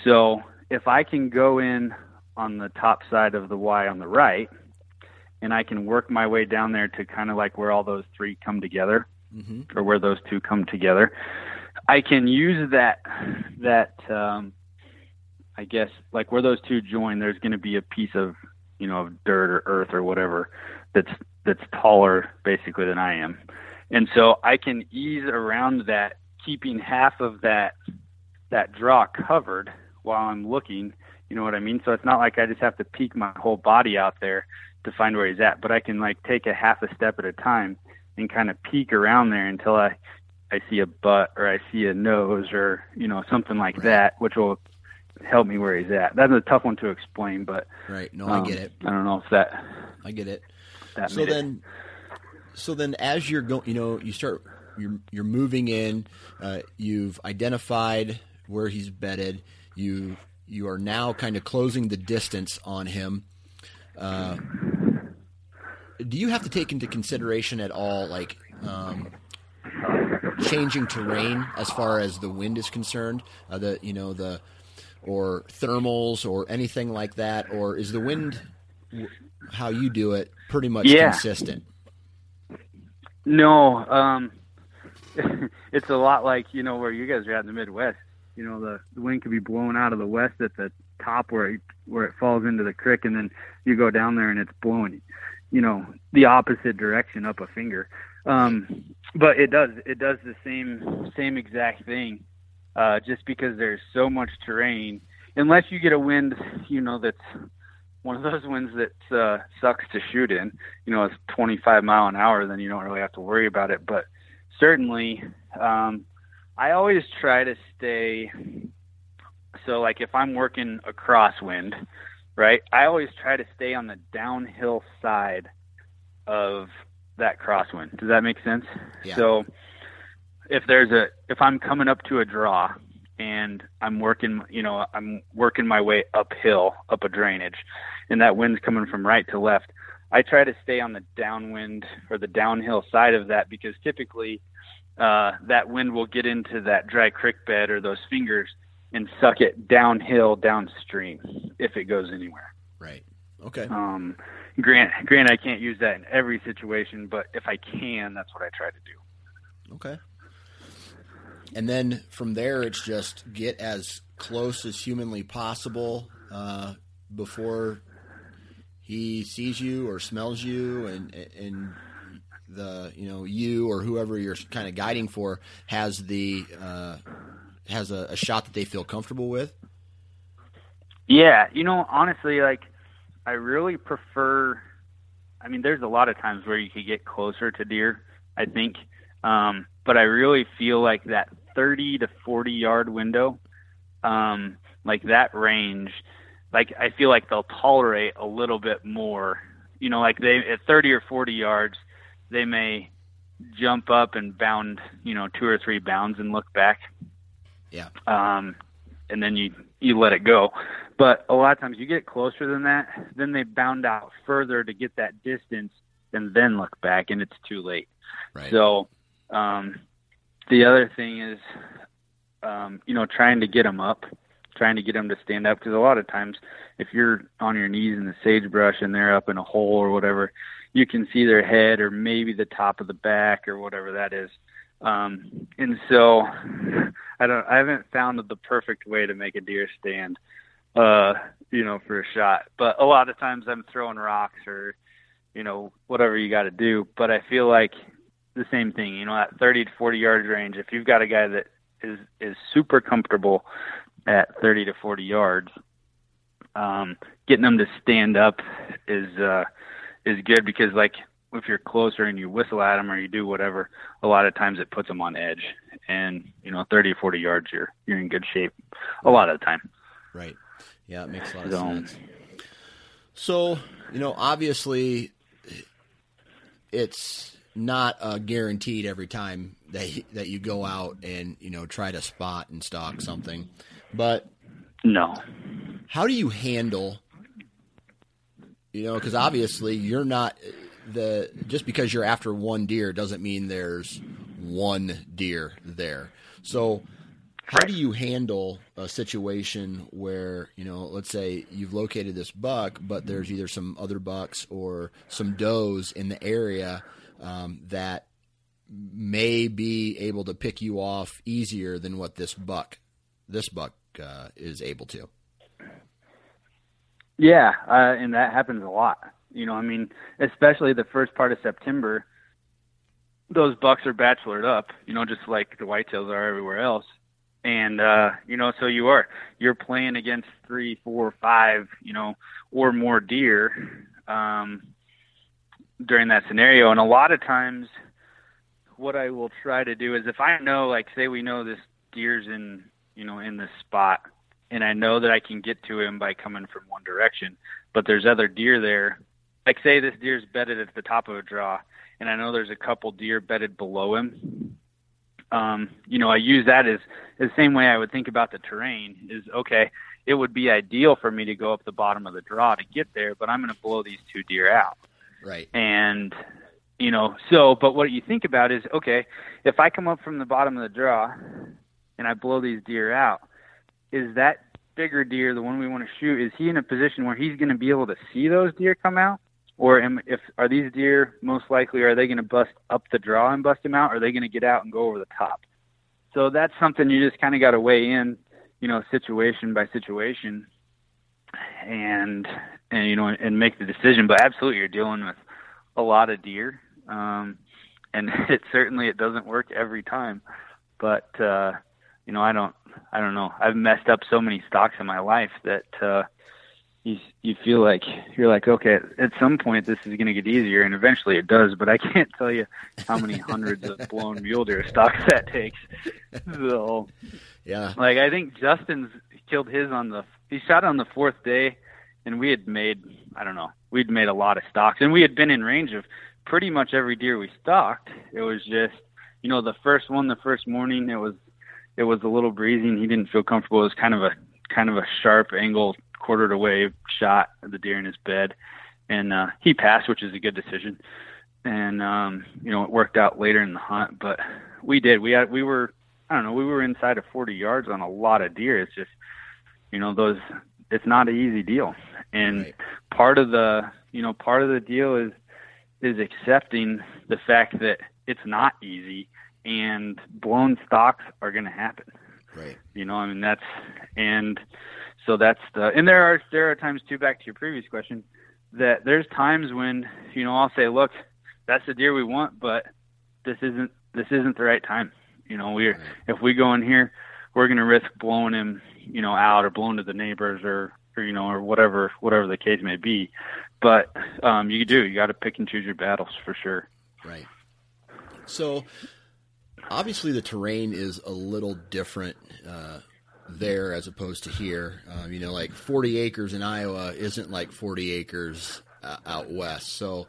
So if I can go in on the top side of the Y on the right, and I can work my way down there to kind of like where all those three come together, mm-hmm. or where those two come together, I can use that that um, I guess like where those two join. There's going to be a piece of you know of dirt or earth or whatever that's that's taller basically than I am. And so I can ease around that, keeping half of that that draw covered while I'm looking. You know what I mean? So it's not like I just have to peek my whole body out there to find where he's at, but I can like take a half a step at a time and kind of peek around there until I I see a butt or I see a nose or you know something like right. that, which will help me where he's at. That's a tough one to explain, but right. No, um, I get it. I don't know if that. I get it. so then, it. so then, as you're going, you know, you start you're you're moving in. Uh, you've identified where he's bedded. You you are now kind of closing the distance on him. Uh, do you have to take into consideration at all, like um, changing terrain as far as the wind is concerned? Uh, the you know the or thermals or anything like that, or is the wind how you do it pretty much yeah. consistent? No, um, it's a lot like you know where you guys are at in the Midwest. You know the, the wind could be blowing out of the west at the top where it, where it falls into the creek, and then you go down there and it's blowing, you know, the opposite direction up a finger. Um, but it does it does the same same exact thing, uh, just because there's so much terrain. Unless you get a wind, you know, that's one of those winds that uh, sucks to shoot in. You know, it's 25 mile an hour, then you don't really have to worry about it. But certainly, um, I always try to stay. So, like if I'm working a crosswind, right, I always try to stay on the downhill side of that crosswind. Does that make sense? Yeah. So, if there's a if I'm coming up to a draw and I'm working, you know, I'm working my way uphill up a drainage, and that wind's coming from right to left. I try to stay on the downwind or the downhill side of that because typically uh, that wind will get into that dry creek bed or those fingers and suck it downhill downstream if it goes anywhere. Right. Okay. Um, grant, grant, I can't use that in every situation, but if I can, that's what I try to do. Okay. And then from there, it's just get as close as humanly possible uh, before he sees you or smells you, and and the you know you or whoever you're kind of guiding for has the uh, has a, a shot that they feel comfortable with. Yeah, you know, honestly, like I really prefer. I mean, there's a lot of times where you could get closer to deer. I think, um, but I really feel like that 30 to 40 yard window, um, like that range, like I feel like they'll tolerate a little bit more. You know, like they at 30 or 40 yards, they may jump up and bound, you know, two or three bounds and look back. Yeah. Um, and then you you let it go. But a lot of times you get closer than that, then they bound out further to get that distance, and then look back, and it's too late. Right. So, um, the other thing is, um, you know, trying to get them up, trying to get them to stand up, because a lot of times, if you're on your knees in the sagebrush and they're up in a hole or whatever, you can see their head or maybe the top of the back or whatever that is. Um, and so I don't, I haven't found the perfect way to make a deer stand, uh, you know, for a shot, but a lot of times I'm throwing rocks or, you know, whatever you got to do. But I feel like the same thing, you know, at 30 to 40 yards range, if you've got a guy that is, is super comfortable at 30 to 40 yards, um, getting them to stand up is, uh, is good because like if you're closer and you whistle at them or you do whatever, a lot of times it puts them on edge. And you know, 30 or 40 yards, you're you're in good shape a lot of the time. Right. Yeah, it makes a lot of so, sense. So you know, obviously, it's not uh, guaranteed every time that that you go out and you know try to spot and stalk something, but no. How do you handle you know, because obviously you're not the just because you're after one deer doesn't mean there's one deer there. So how do you handle a situation where you know let's say you've located this buck but there's either some other bucks or some does in the area um, that may be able to pick you off easier than what this buck this buck uh, is able to yeah, uh, and that happens a lot. You know, I mean, especially the first part of September, those bucks are bachelored up. You know, just like the whitetails are everywhere else. And uh, you know, so you are you're playing against three, four, five, you know, or more deer um, during that scenario. And a lot of times, what I will try to do is if I know, like, say we know this deer's in, you know, in this spot, and I know that I can get to him by coming from one direction, but there's other deer there. Like, say this deer's bedded at the top of a draw, and I know there's a couple deer bedded below him. Um, you know, I use that as, as the same way I would think about the terrain is okay. It would be ideal for me to go up the bottom of the draw to get there, but I'm going to blow these two deer out. Right. And you know, so but what you think about is okay, if I come up from the bottom of the draw and I blow these deer out, is that bigger deer the one we want to shoot? Is he in a position where he's going to be able to see those deer come out? Or am, if are these deer most likely are they going to bust up the draw and bust him out? Or are they going to get out and go over the top? So that's something you just kind of got to weigh in, you know, situation by situation, and and you know and make the decision. But absolutely, you're dealing with a lot of deer, um, and it certainly it doesn't work every time. But uh, you know, I don't I don't know. I've messed up so many stalks in my life that. uh you you feel like you're like okay at some point this is going to get easier and eventually it does but i can't tell you how many hundreds of blown mule deer stalks that takes. So yeah. like i think justin's killed his on the he shot on the fourth day and we had made i don't know we'd made a lot of stalks and we had been in range of pretty much every deer we stalked it was just you know the first one the first morning it was it was a little breezy and he didn't feel comfortable. It was kind of a kind of a sharp angle quartered away shot the deer in his bed, and uh, he passed, which is a good decision. And um, you know, it worked out later in the hunt, but we did. We had we were I don't know we were inside of 40 yards on a lot of deer. It's just you know those it's not an easy deal, and Right. part of the you know part of the deal is is accepting the fact that it's not easy and blown stalks are going to happen right you know i mean that's and so that's the and there are there are times too back to your previous question that there's times when you know i'll say look that's the deer we want but this isn't this isn't the right time you know we're Right. if we go in here we're going to risk blowing him you know out or blowing to the neighbors or or you know or whatever whatever the case may be but um you do you got to pick and choose your battles for sure Right. So, obviously, the terrain is a little different uh, there as opposed to here. Um, you know, like 40 acres in Iowa isn't like 40 acres uh, out west. So,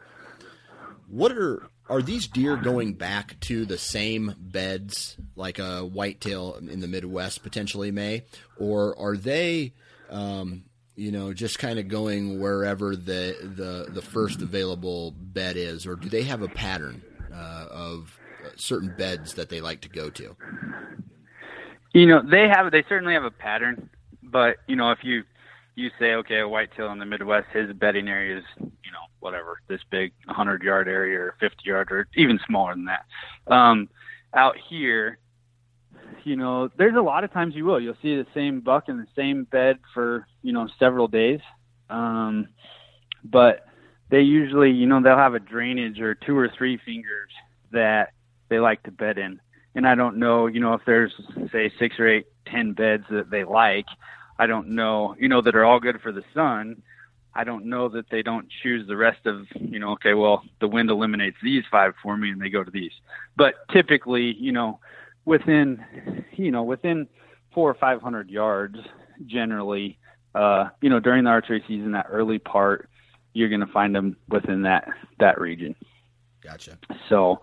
what are are these deer going back to the same beds like a whitetail in the Midwest potentially may, or are they? Um, you know, just kind of going wherever the, the the first available bed is, or do they have a pattern uh, of certain beds that they like to go to? You know, they have they certainly have a pattern, but you know, if you you say okay, a whitetail in the Midwest, his bedding area is you know whatever this big, 100 yard area or 50 yard or even smaller than that. Um, out here, you know, there's a lot of times you will. You'll see the same buck in the same bed for you know several days, um, but they usually you know they'll have a drainage or two or three fingers that they like to bed in and I don't know, you know, if there's say six or eight, ten beds that they like. I don't know, you know, that are all good for the sun. I don't know that they don't choose the rest of, you know, okay, well, the wind eliminates these five for me and they go to these. But typically, you know, within, you know, within four or five hundred yards, generally, uh, you know, during the archery season, that early part, you're going to find them within that that region. Gotcha. So,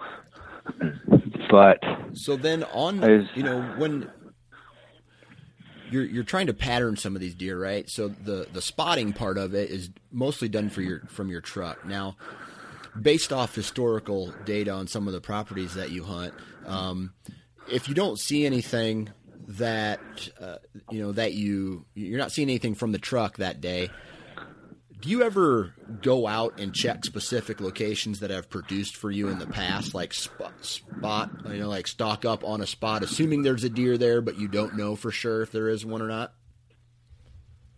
but So then on Is- you know when you're you're trying to pattern some of these deer, right? So the the spotting part of it is mostly done for your from your truck. Now, based off historical data on some of the properties that you hunt, um, if you don't see anything that uh, you know that you you're not seeing anything from the truck that day, do you ever go out and check specific locations that have produced for you in the past, like spot, spot, you know, like stalk up on a spot, assuming there's a deer there, but you don't know for sure if there is one or not?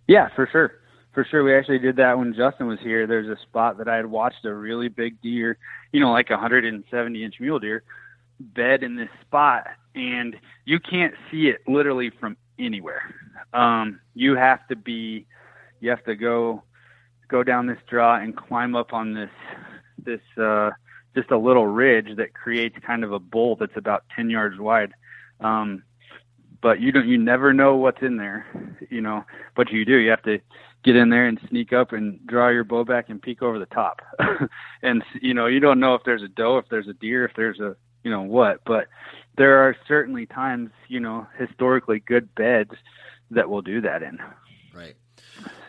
Yeah, for sure. For sure. We actually did that when Justin was here. There's a spot that I had watched a really big deer, you know, like a 170 inch mule deer bed in this spot and you can't see it literally from anywhere. Um, you have to be, you have to go, go down this draw and climb up on this, this, uh, just a little ridge that creates kind of a bowl that's about 10 yards wide. Um, but you don't, you never know what's in there, you know, but you do, you have to get in there and sneak up and draw your bow back and peek over the top. and, you know, you don't know if there's a doe, if there's a deer, if there's a, you know, what, but there are certainly times, you know, historically good beds that will do that in. Right.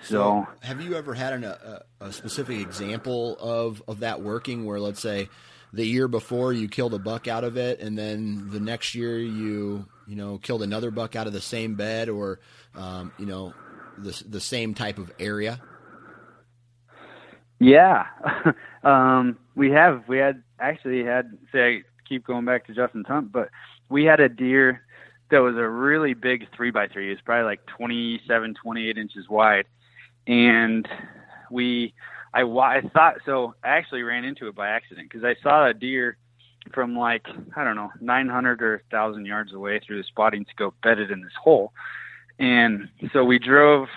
So, have you ever had an, a, a specific example of, of that working where, let's say, the year before you killed a buck out of it, and then the next year you you know killed another buck out of the same bed, or um, you know the the same type of area? Yeah, um, we have. We had actually had say I keep going back to Justin Hunt, but we had a deer that was a really big three by three. It was probably like 27, 28 inches wide, and we I, I thought so. I actually ran into it by accident because I saw a deer from like I don't know 900 or 1,000 yards away through the spotting scope bedded in this hole, and so we drove,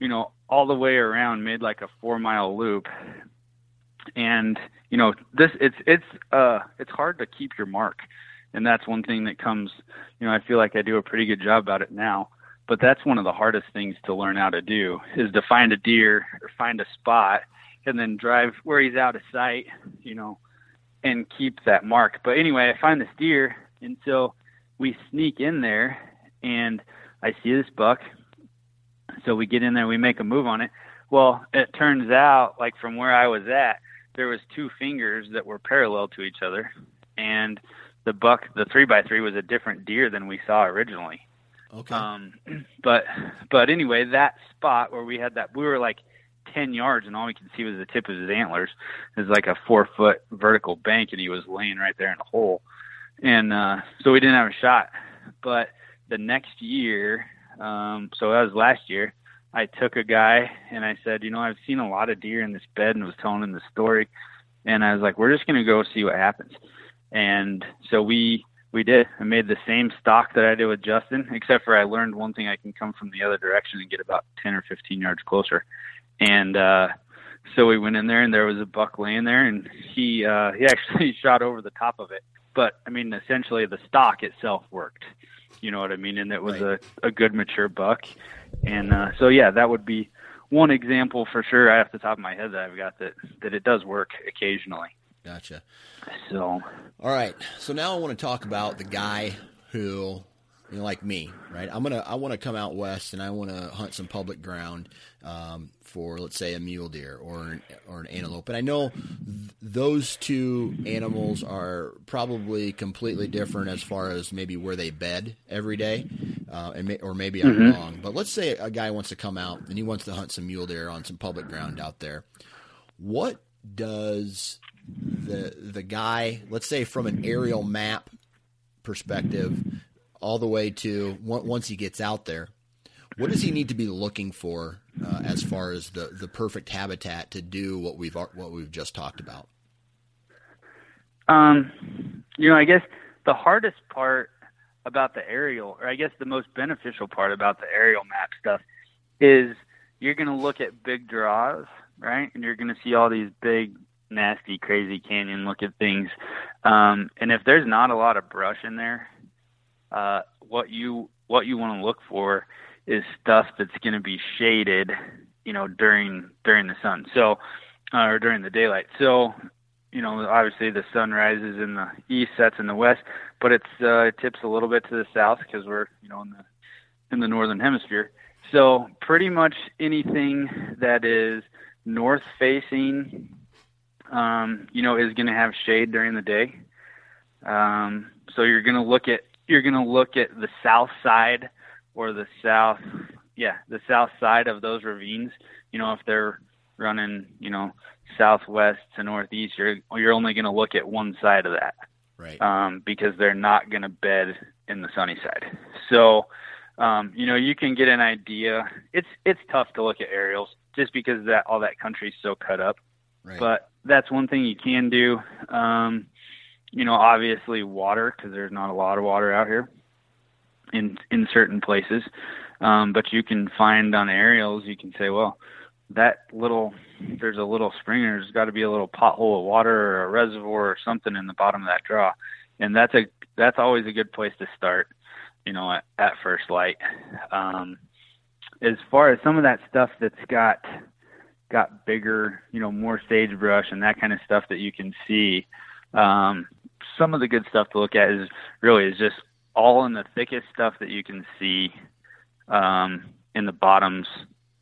you know, all the way around, made like a four mile loop, and you know this it's it's uh it's hard to keep your mark, and that's one thing that comes. You know, I feel like I do a pretty good job about it now but that's one of the hardest things to learn how to do is to find a deer or find a spot and then drive where he's out of sight, you know, and keep that mark. But anyway, I find this deer and so we sneak in there and I see this buck. So we get in there, we make a move on it. Well, it turns out like from where I was at, there was two fingers that were parallel to each other and the buck, the three by three was a different deer than we saw originally. Okay. Um, but but anyway, that spot where we had that, we were like ten yards, and all we could see was the tip of his antlers. It was like a four foot vertical bank, and he was laying right there in a hole. And uh, so we didn't have a shot. But the next year, um, so that was last year. I took a guy and I said, you know, I've seen a lot of deer in this bed, and was telling him the story. And I was like, we're just gonna go see what happens. And so we we did. I made the same stalk that I did with Justin, except for I learned one thing: I can come from the other direction and get about ten or fifteen yards closer. And uh, so we went in there, and there was a buck laying there, and he uh, he actually shot over the top of it. But I mean, essentially, the stalk itself worked. You know what I mean? And it was right. a a good mature buck. And uh, so yeah, that would be one example for sure, off the top of my head that I've got that that it does work occasionally. Gotcha. So, all right. So now I want to talk about the guy who, you know, like me, right? I'm gonna I want to come out west and I want to hunt some public ground um, for, let's say, a mule deer or an, or an antelope. And I know th- those two animals are probably completely different as far as maybe where they bed every day, uh, and may, or maybe I'm mm-hmm. wrong. But let's say a guy wants to come out and he wants to hunt some mule deer on some public ground out there. What does the the guy, let's say from an aerial map perspective, all the way to once he gets out there, what does he need to be looking for uh, as far as the, the perfect habitat to do what we've what we've just talked about? Um, you know, I guess the hardest part about the aerial, or I guess the most beneficial part about the aerial map stuff, is you're going to look at big draws, right? And you're going to see all these big nasty, crazy canyon looking things. Um, and if there's not a lot of brush in there, uh, what you what you want to look for is stuff that's going to be shaded, you know, during during the sun. So, uh, or during the daylight. So, you know, obviously the sun rises in the east, sets in the west, but it's uh, it tips a little bit to the south because we're you know in the in the northern hemisphere. So pretty much anything that is north facing um, you know, is going to have shade during the day. Um, so you're going to look at you're going to look at the south side or the south, yeah, the south side of those ravines. You know, if they're running, you know, southwest to northeast, you're you're only going to look at one side of that, right? Um, because they're not going to bed in the sunny side. So, um, you know, you can get an idea. It's it's tough to look at aerials just because that all that country's so cut up. Right. But that's one thing you can do. Um, you know, obviously water because there's not a lot of water out here in in certain places. Um, but you can find on aerials, you can say, well, that little there's a little spring there's got to be a little pothole of water or a reservoir or something in the bottom of that draw and that's a that's always a good place to start you know at, at first light um as far as some of that stuff that's got got bigger you know more sagebrush and that kind of stuff that you can see um some of the good stuff to look at is really is just all in the thickest stuff that you can see um in the bottoms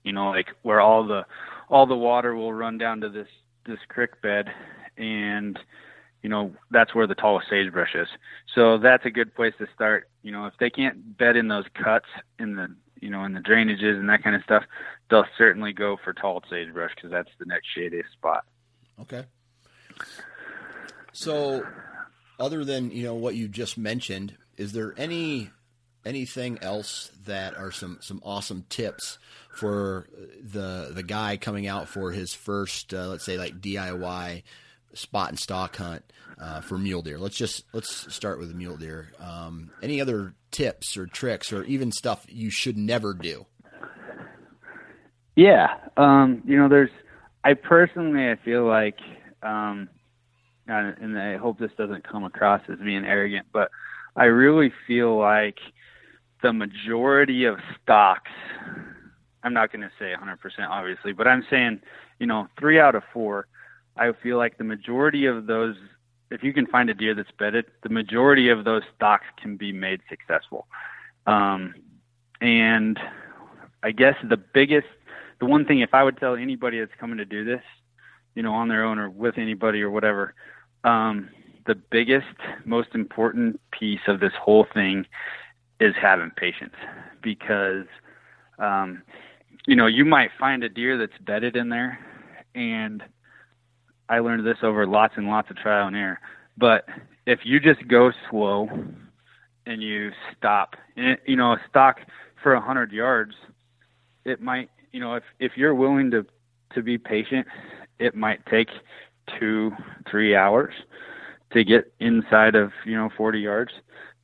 you know, like where all the all the water will run down to this this creek bed, and you know that's where the tallest sagebrush is. So that's a good place to start. You know, if they can't bed in those cuts in the you know in the drainages and that kind of stuff, they'll certainly go for tall sagebrush because that's the next shadiest spot. Okay. So, other than you know what you just mentioned, is there any anything else that are some some awesome tips for the the guy coming out for his first uh, let's say like DIY spot and stalk hunt uh, for mule deer let's just let's start with the mule deer um, any other tips or tricks or even stuff you should never do yeah um, you know there's I personally I feel like um, and I hope this doesn't come across as being arrogant but I really feel like the majority of stalks, I'm not going to say 100% obviously, but I'm saying, you know, three out of four, I feel like the majority of those, if you can find a deer that's bedded, the majority of those stalks can be made successful. Um, and I guess the biggest, the one thing, if I would tell anybody that's coming to do this, you know, on their own or with anybody or whatever, um, the biggest, most important piece of this whole thing is having patience. Because um, you know you might find a deer that's bedded in there and i learned this over lots and lots of trial and error but if you just go slow and you stop and you know a stalk for a hundred yards it might you know if if you're willing to to be patient it might take two three hours to get inside of you know 40 yards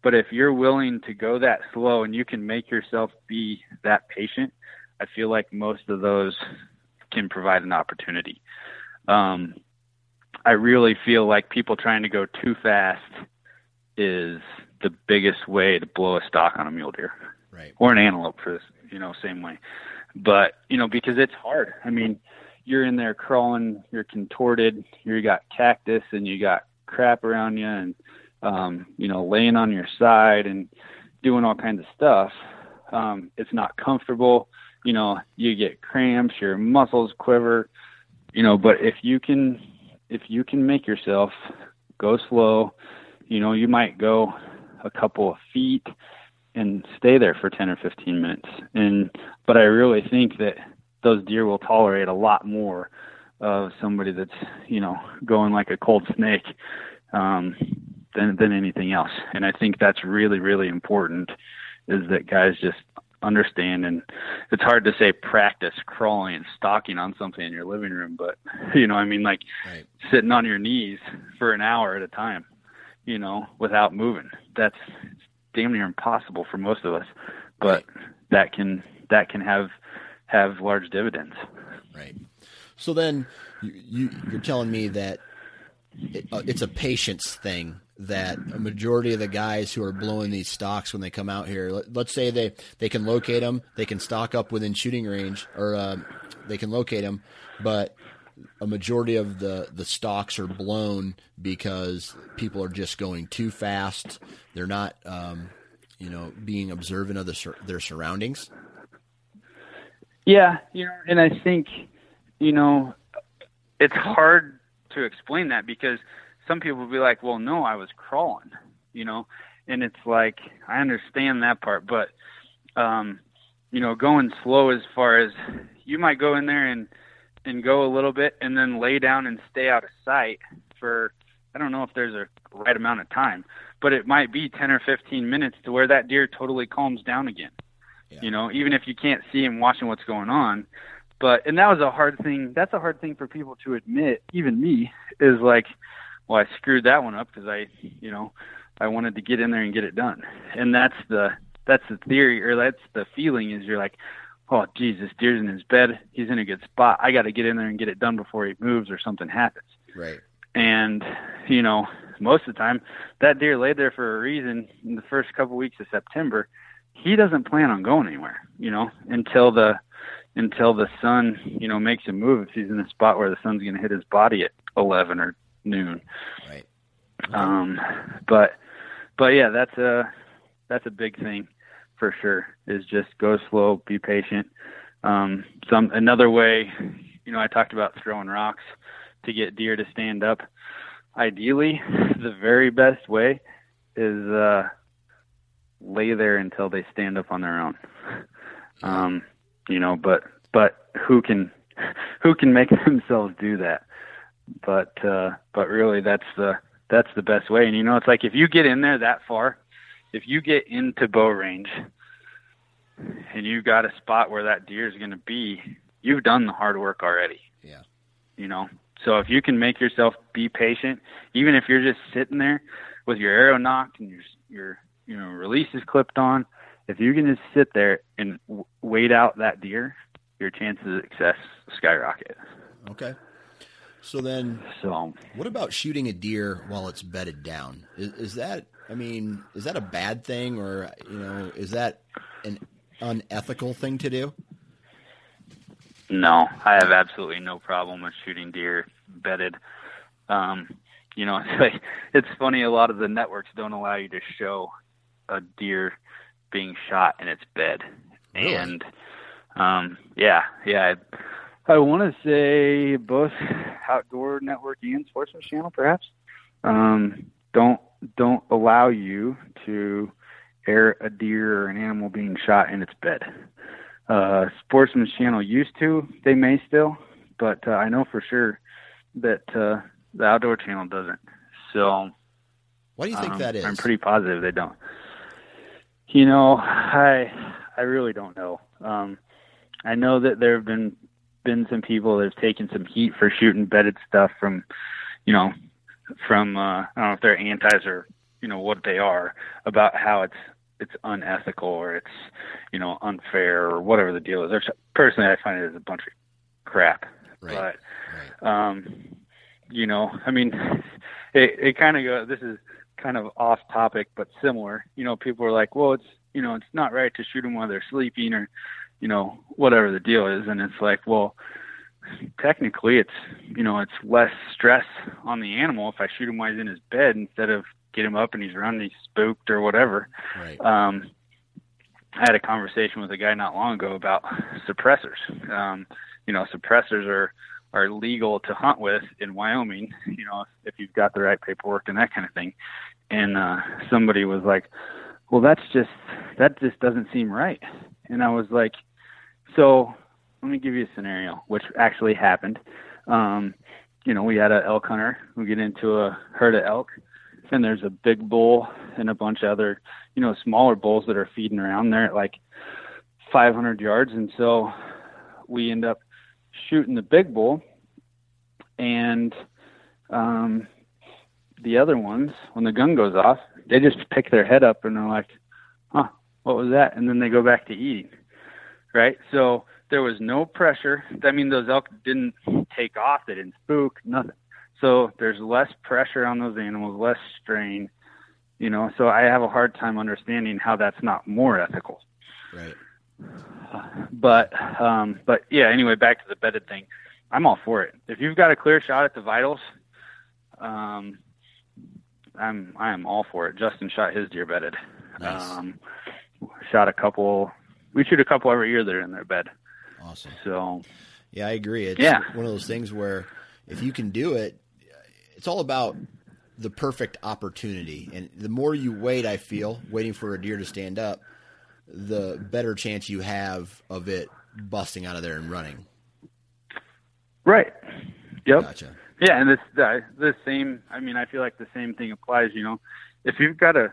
but if you're willing to go that slow and you can make yourself be that patient, I feel like most of those can provide an opportunity. Um, I really feel like people trying to go too fast is the biggest way to blow a stalk on a mule deer, right? Or an antelope for this, you know, same way. But you know, because it's hard. I mean, you're in there crawling, you're contorted, you got cactus and you got crap around you, and um, you know, laying on your side and doing all kinds of stuff. Um, it's not comfortable. You know, you get cramps, your muscles quiver. You know, but if you can, if you can make yourself go slow, you know, you might go a couple of feet and stay there for 10 or 15 minutes. And, but I really think that those deer will tolerate a lot more of somebody that's, you know, going like a cold snake. Um, than than anything else. And I think that's really really important is that guys just understand and it's hard to say practice crawling and stalking on something in your living room but you know i mean like right. sitting on your knees for an hour at a time you know without moving that's damn near impossible for most of us but right. that can that can have have large dividends right so then you, you you're telling me that it, uh, it's a patience thing that a majority of the guys who are blowing these stalks when they come out here, let, us say they, they can locate them, they can stalk up within shooting range, or uh, they can locate them, but a majority of the, the stalks are blown because people are just going too fast. They're not, um, you know, being observant of the, their surroundings. Yeah, you know, and I think, you know, it's hard to explain that because – some people will be like, well, no, I was crawling, you know, and it's like, I understand that part, but, um, you know, going slow as far as you might go in there and, and go a little bit and then lay down and stay out of sight for, I don't know if there's a right amount of time, but it might be 10 or 15 minutes to where that deer totally calms down again. Yeah. You know, even if you can't see him watching what's going on, but and that was a hard thing. That's a hard thing for people to admit, even me, is like well, I screwed that one up because I, you know, I wanted to get in there and get it done. And that's the that's the theory or that's the feeling is you're like, oh, Jesus, deer's in his bed. He's in a good spot. I got to get in there and get it done before he moves or something happens. Right. And you know, most of the time, that deer laid there for a reason. In the first couple weeks of September, he doesn't plan on going anywhere. You know, until the until the sun, you know, makes a move. If he's in a spot where the sun's going to hit his body at eleven or noon. Right. Um, but but yeah, that's a that's a big thing for sure. Is just go slow, be patient. Um, some another way, you know, I talked about throwing rocks to get deer to stand up. Ideally, the very best way is uh, lay there until they stand up on their own. Um, you know, but but who can who can make themselves do that? But uh, but really, that's the that's the best way. And you know, it's like if you get in there that far, if you get into bow range, and you got a spot where that deer is going to be, you've done the hard work already. Yeah. You know, so if you can make yourself be patient, even if you're just sitting there with your arrow nocked and your your you know release is clipped on, if you can just sit there and w- wait out that deer, your chances of success skyrocket. Okay. So then, So um, what about shooting a deer while it's bedded down? Is, is that, I mean, is that a bad thing, or you know, is that an unethical thing to do? No, I have absolutely no problem with shooting deer bedded. Um, you know, it's like it's funny. A lot of the networks don't allow you to show a deer being shot in its bed, Really? and um, yeah, yeah. I, I want to say both Outdoor Network and Sportsman Channel, perhaps, um, don't don't allow you to air a deer or an animal being shot in its bed uh, Sportsman's Channel used to. They may still, but uh, I know for sure that uh, the Outdoor Channel doesn't. So Why do you think um, that is? I'm pretty positive they don't. You know, I I really don't know. Um, I know that there have been been some people that have taken some heat for shooting bedded stuff from, you know, from uh, I don't know if they're antis or you know what they are about how it's it's unethical or it's you know unfair or whatever the deal is. There's, personally, I find it is a bunch of crap. Right. But right. um, you know, I mean, it, it kind of goes, this is kind of off topic, but similar. You know, people are like, well, it's, you know, it's not right to shoot them while they're sleeping or, you know, whatever the deal is. And it's like, well, technically it's, you know, it's less stress on the animal if I shoot him while he's in his bed instead of get him up and he's running, he's spooked or whatever. Right. Um, I had a conversation with a guy not long ago about suppressors. Um, you know, suppressors are are legal to hunt with in Wyoming. You know, if you've got the right paperwork and that kind of thing. And uh, somebody was like, "Well, that's just that just doesn't seem right." And I was like, "So let me give you a scenario, which actually happened. Um, you know, we had a elk hunter. We get into a herd of elk, and there's a big bull and a bunch of other, you know, smaller bulls that are feeding around there at like 500 yards, and so we end up shooting the big bull, and um, the other ones, when the gun goes off, they just pick their head up and they're like, "Huh, what was that?" And then they go back to eating. Right? So there was no pressure. I mean, those elk didn't take off. They didn't spook. Nothing. So there's less pressure on those animals, less strain. You know, so I have a hard time understanding how that's not more ethical. Right. But um but yeah, anyway, back to the bedded thing. I'm all for it. If you've got a clear shot at the vitals, um I'm I am all for it. Justin shot his deer bedded. Nice. Um shot a couple we shoot a couple every year that are in their bed. Awesome. So Yeah, I agree. It's Yeah. one of those things where if you can do it, it's all about the perfect opportunity. And the more you wait, I feel, waiting for a deer to stand up, the better chance you have of it busting out of there and running. Right. Yep. Gotcha. Yeah, and this the, the same. I mean, I feel like the same thing applies. You know, if you've got a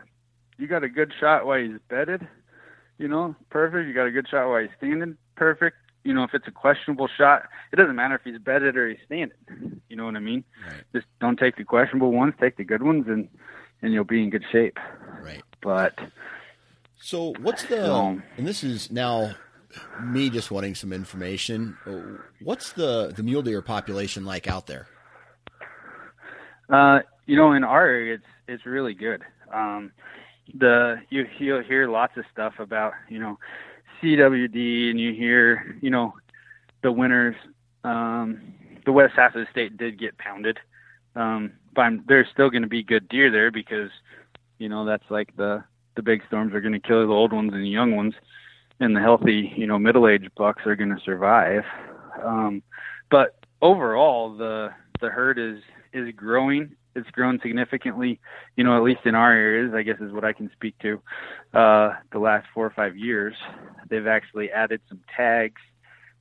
you got a good shot while he's bedded, you know, perfect. You got a good shot while he's standing, perfect. You know, if it's a questionable shot, it doesn't matter if he's bedded or he's standing. You know what I mean? Right. Just don't take the questionable ones, take the good ones, and and you'll be in good shape. Right. But So what's the So- and this is now me just wanting some information, what's the the mule deer population like out there? Uh, you know, in our area, it's it's really good. Um, the you you'll hear lots of stuff about you know CWD, and you hear you know the winners. Um, the west half of the state did get pounded, um, but I'm, there's still going to be good deer there because you know that's like the the big storms are going to kill the old ones and the young ones, and the healthy you know middle aged bucks are going to survive. Um, but overall, the the herd is is growing it's grown significantly, you know, at least in our areas, I guess is what I can speak to. Uh, the last four or five years, they've actually added some tags.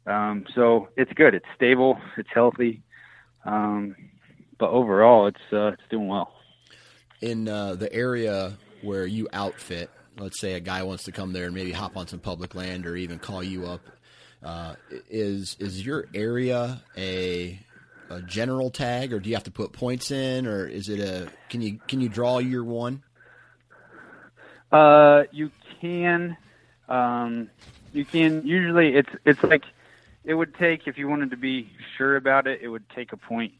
Um, so it's good. It's stable. It's healthy. Um, but overall, it's uh, it's doing well. In uh, the area where you outfit, let's say a guy wants to come there and maybe hop on some public land or even call you up. Uh, is is your area a a general tag, or do you have to put points in, or is it a can you can you draw year one? Uh, you can. Um, you can usually it's it's like it would take if you wanted to be sure about it, it would take a point,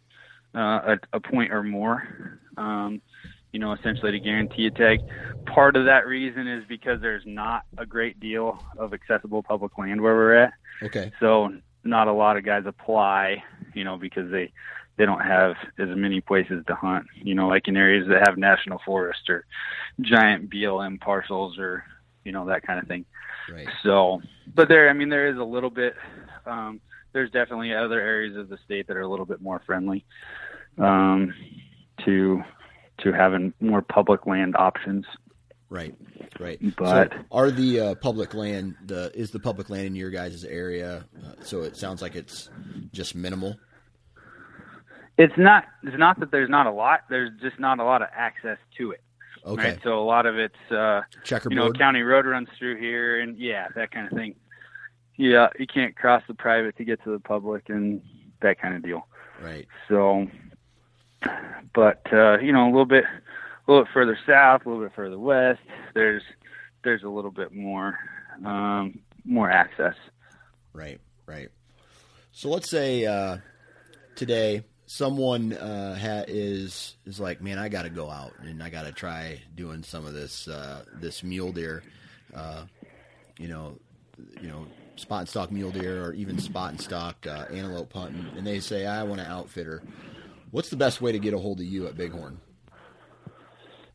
uh, a, a point or more. Um, you know, essentially to guarantee a tag. Part of that reason is because there's not a great deal of accessible public land where we're at. Okay. So not a lot of guys apply, you know, because they they don't have as many places to hunt, you know, like in areas that have national forest or giant BLM parcels or you know that kind of thing. Right. So, but there, I mean, there is a little bit. Um, there's definitely other areas of the state that are a little bit more friendly um, to to having more public land options. Right, right. But so are the uh, public land the is the public land in your guys' area? Uh, so it sounds like it's just minimal. It's not. It's not that there's not a lot. There's just not a lot of access to it. Okay. Right? So a lot of it's uh, checkerboard. You know, county road runs through here, and yeah, that kind of thing. Yeah, you can't cross the private to get to the public, and that kind of deal. Right. So, but uh, you know, a little bit a little bit further south, a little bit further west, there's there's a little bit more um, more access. Right, right. So let's say uh, today someone uh, ha- is is like, man, I got to go out and I got to try doing some of this uh, this mule deer, uh, you know, you know, spot and stalk mule deer or even spot and stalk uh, antelope hunting, and they say I want to outfitter. What's the best way to get a hold of you at Bighorn?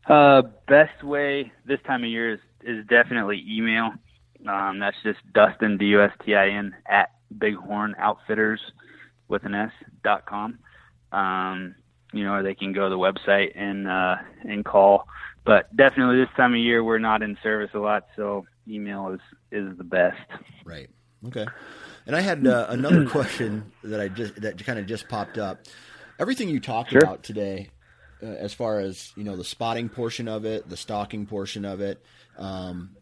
Uh, best way this time of year is, is definitely email. Um, that's just Dustin D U S T I N at Bighorn Outfitters with an S dot com. Um, you know, or they can go to the website and uh, and call. But definitely this time of year we're not in service a lot, so email is is the best. Right. Okay. And I had uh, another question that I just that kind of just popped up. Everything you talked sure. about today uh, as far as you know the spotting portion of it, the stalking portion of it. Um,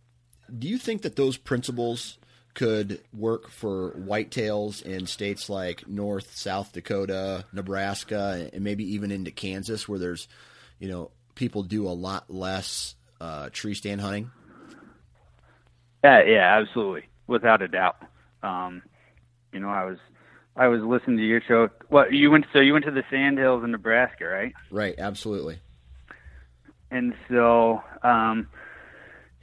do you think that those principles could work for whitetails in states like North, South Dakota, Nebraska, and maybe even into Kansas, where there's you know people do a lot less uh, tree stand hunting? Yeah, yeah, absolutely, without a doubt. Um, you know, I was I was listening to your show. What you went? So you went to the Sandhills in Nebraska, right? Right. Absolutely. And so, um,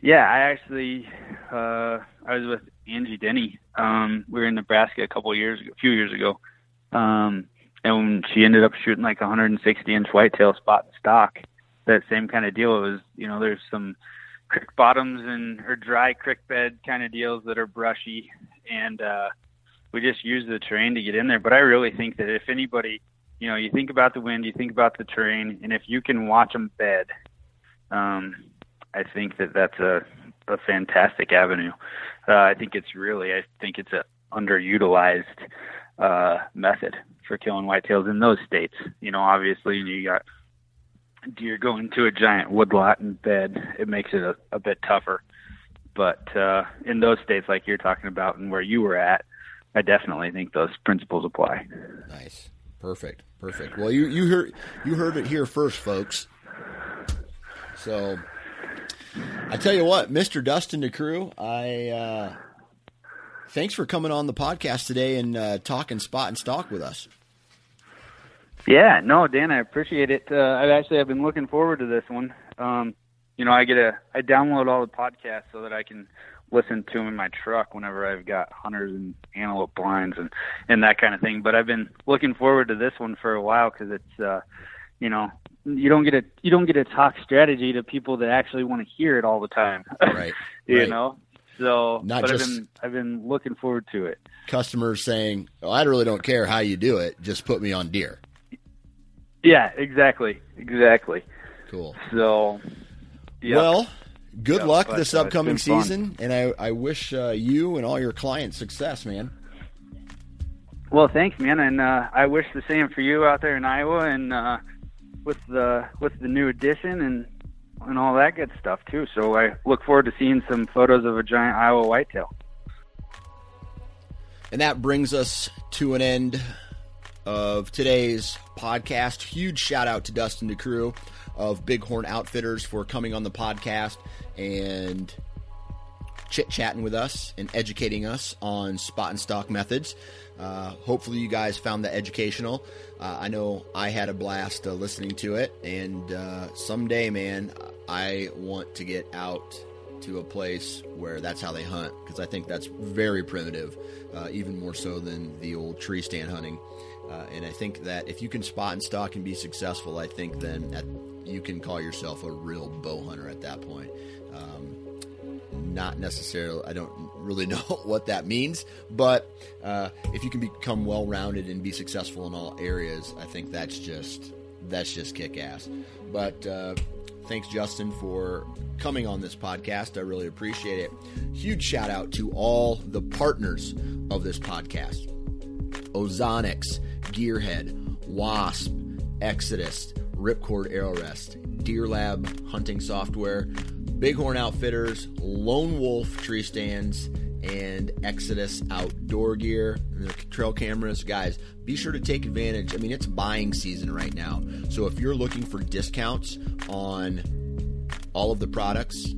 yeah, I actually uh, I was with Angie Denny. Um, we were in Nebraska a couple of years, a few years ago, um, and she ended up shooting like a 160 inch whitetail spot and stalk. That same kind of deal. It was, you know, there's some creek bottoms and or dry creek bed kind of deals that are brushy, and uh, we just use the terrain to get in there. But I really think that if anybody, you know, you think about the wind, you think about the terrain, and if you can watch them bed, um, I think that that's a, a fantastic avenue. Uh, I think it's really, I think it's a underutilized uh, method for killing whitetails in those states. You know, obviously you got deer going to a giant woodlot and bed. It makes it a, a bit tougher. But uh, in those states, like you're talking about, and where you were at, I definitely think those principles apply. Nice, perfect, perfect. Well, you you heard you heard it here first, folks. So, I tell you what, Mister Dustin DeCroo, I uh, thanks for coming on the podcast today and uh, talking spot and stalk with us. Yeah, no, Dan, I appreciate it. Uh, I've actually I've been looking forward to this one. Um, you know, I get a I download all the podcasts so that I can listen to them in my truck whenever I've got hunters and antelope blinds and and that kind of thing. But I've been looking forward to this one for a while because it's uh, you know you don't get a you don't get a talk strategy to people that actually want to hear it all the time. Right. you right. know. So, Not but just- I've been I've been looking forward to it. Customers saying, "Oh, I really don't care how you do it. Just put me on deer." Yeah, exactly, exactly. Cool. So, yeah. Well, good Yeah, luck but, this uh, upcoming fun. season, and I, I wish uh, you and all your clients success, man. Well, thanks, man, and uh, I wish the same for you out there in Iowa, and uh, with the with the new addition and and all that good stuff too. So I look forward to seeing some photos of a giant Iowa whitetail. And that brings us to an end of today's podcast. Huge shout out to Dustin DeCroo of Bighorn Outfitters for coming on the podcast and chit chatting with us and educating us on spot and stalk methods. Uh, hopefully, you guys found that educational. Uh, I know I had a blast uh, listening to it, and uh, someday, man, I want to get out to a place where that's how they hunt because I think that's very primitive, uh, even more so than the old tree stand hunting. Uh, and I think that if you can spot and stalk and be successful, I think then that you can call yourself a real bow hunter at that point. Um, not necessarily, I don't really know what that means, but uh, if you can become well rounded and be successful in all areas, I think that's just that's just kick ass. But uh, thanks, Justin, for coming on this podcast. I really appreciate it. Huge shout out to all the partners of this podcast Ozonics, Gearhead, Wasp, Exodus, Ripcord Arrow Rest, Deer Lab Hunting Software, Bighorn Outfitters, Lone Wolf Tree Stands, and Exodus Outdoor Gear, and the trail cameras. Guys, be sure to take advantage. I mean, it's buying season right now. So if you're looking for discounts on all of the products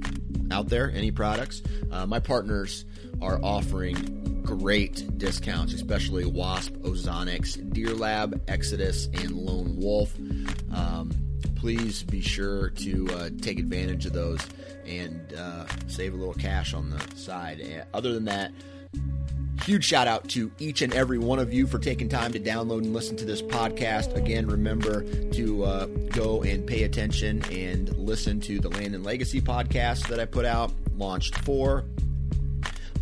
out there, any products, uh, my partners are offering great discounts, especially Wasp, Ozonics, Deer Lab, Exodus, and Lone Wolf. Um, please be sure to uh, take advantage of those and uh, save a little cash on the side. Other than that, Huge shout out to each and every one of you for taking time to download and listen to this podcast. Again, remember to uh, go and pay attention and listen to the Land and Legacy podcast that I put out, launched for.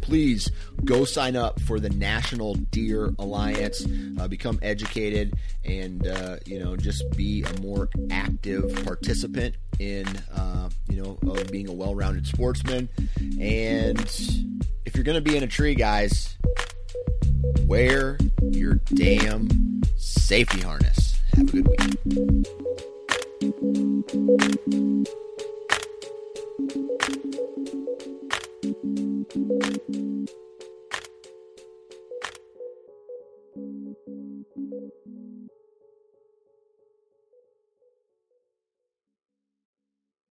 Please go sign up for the National Deer Alliance. Uh, become educated and uh, you know just be a more active participant in uh, you know being a well-rounded sportsman. And if you're going to be in a tree, guys, wear your damn safety harness. Have a good week.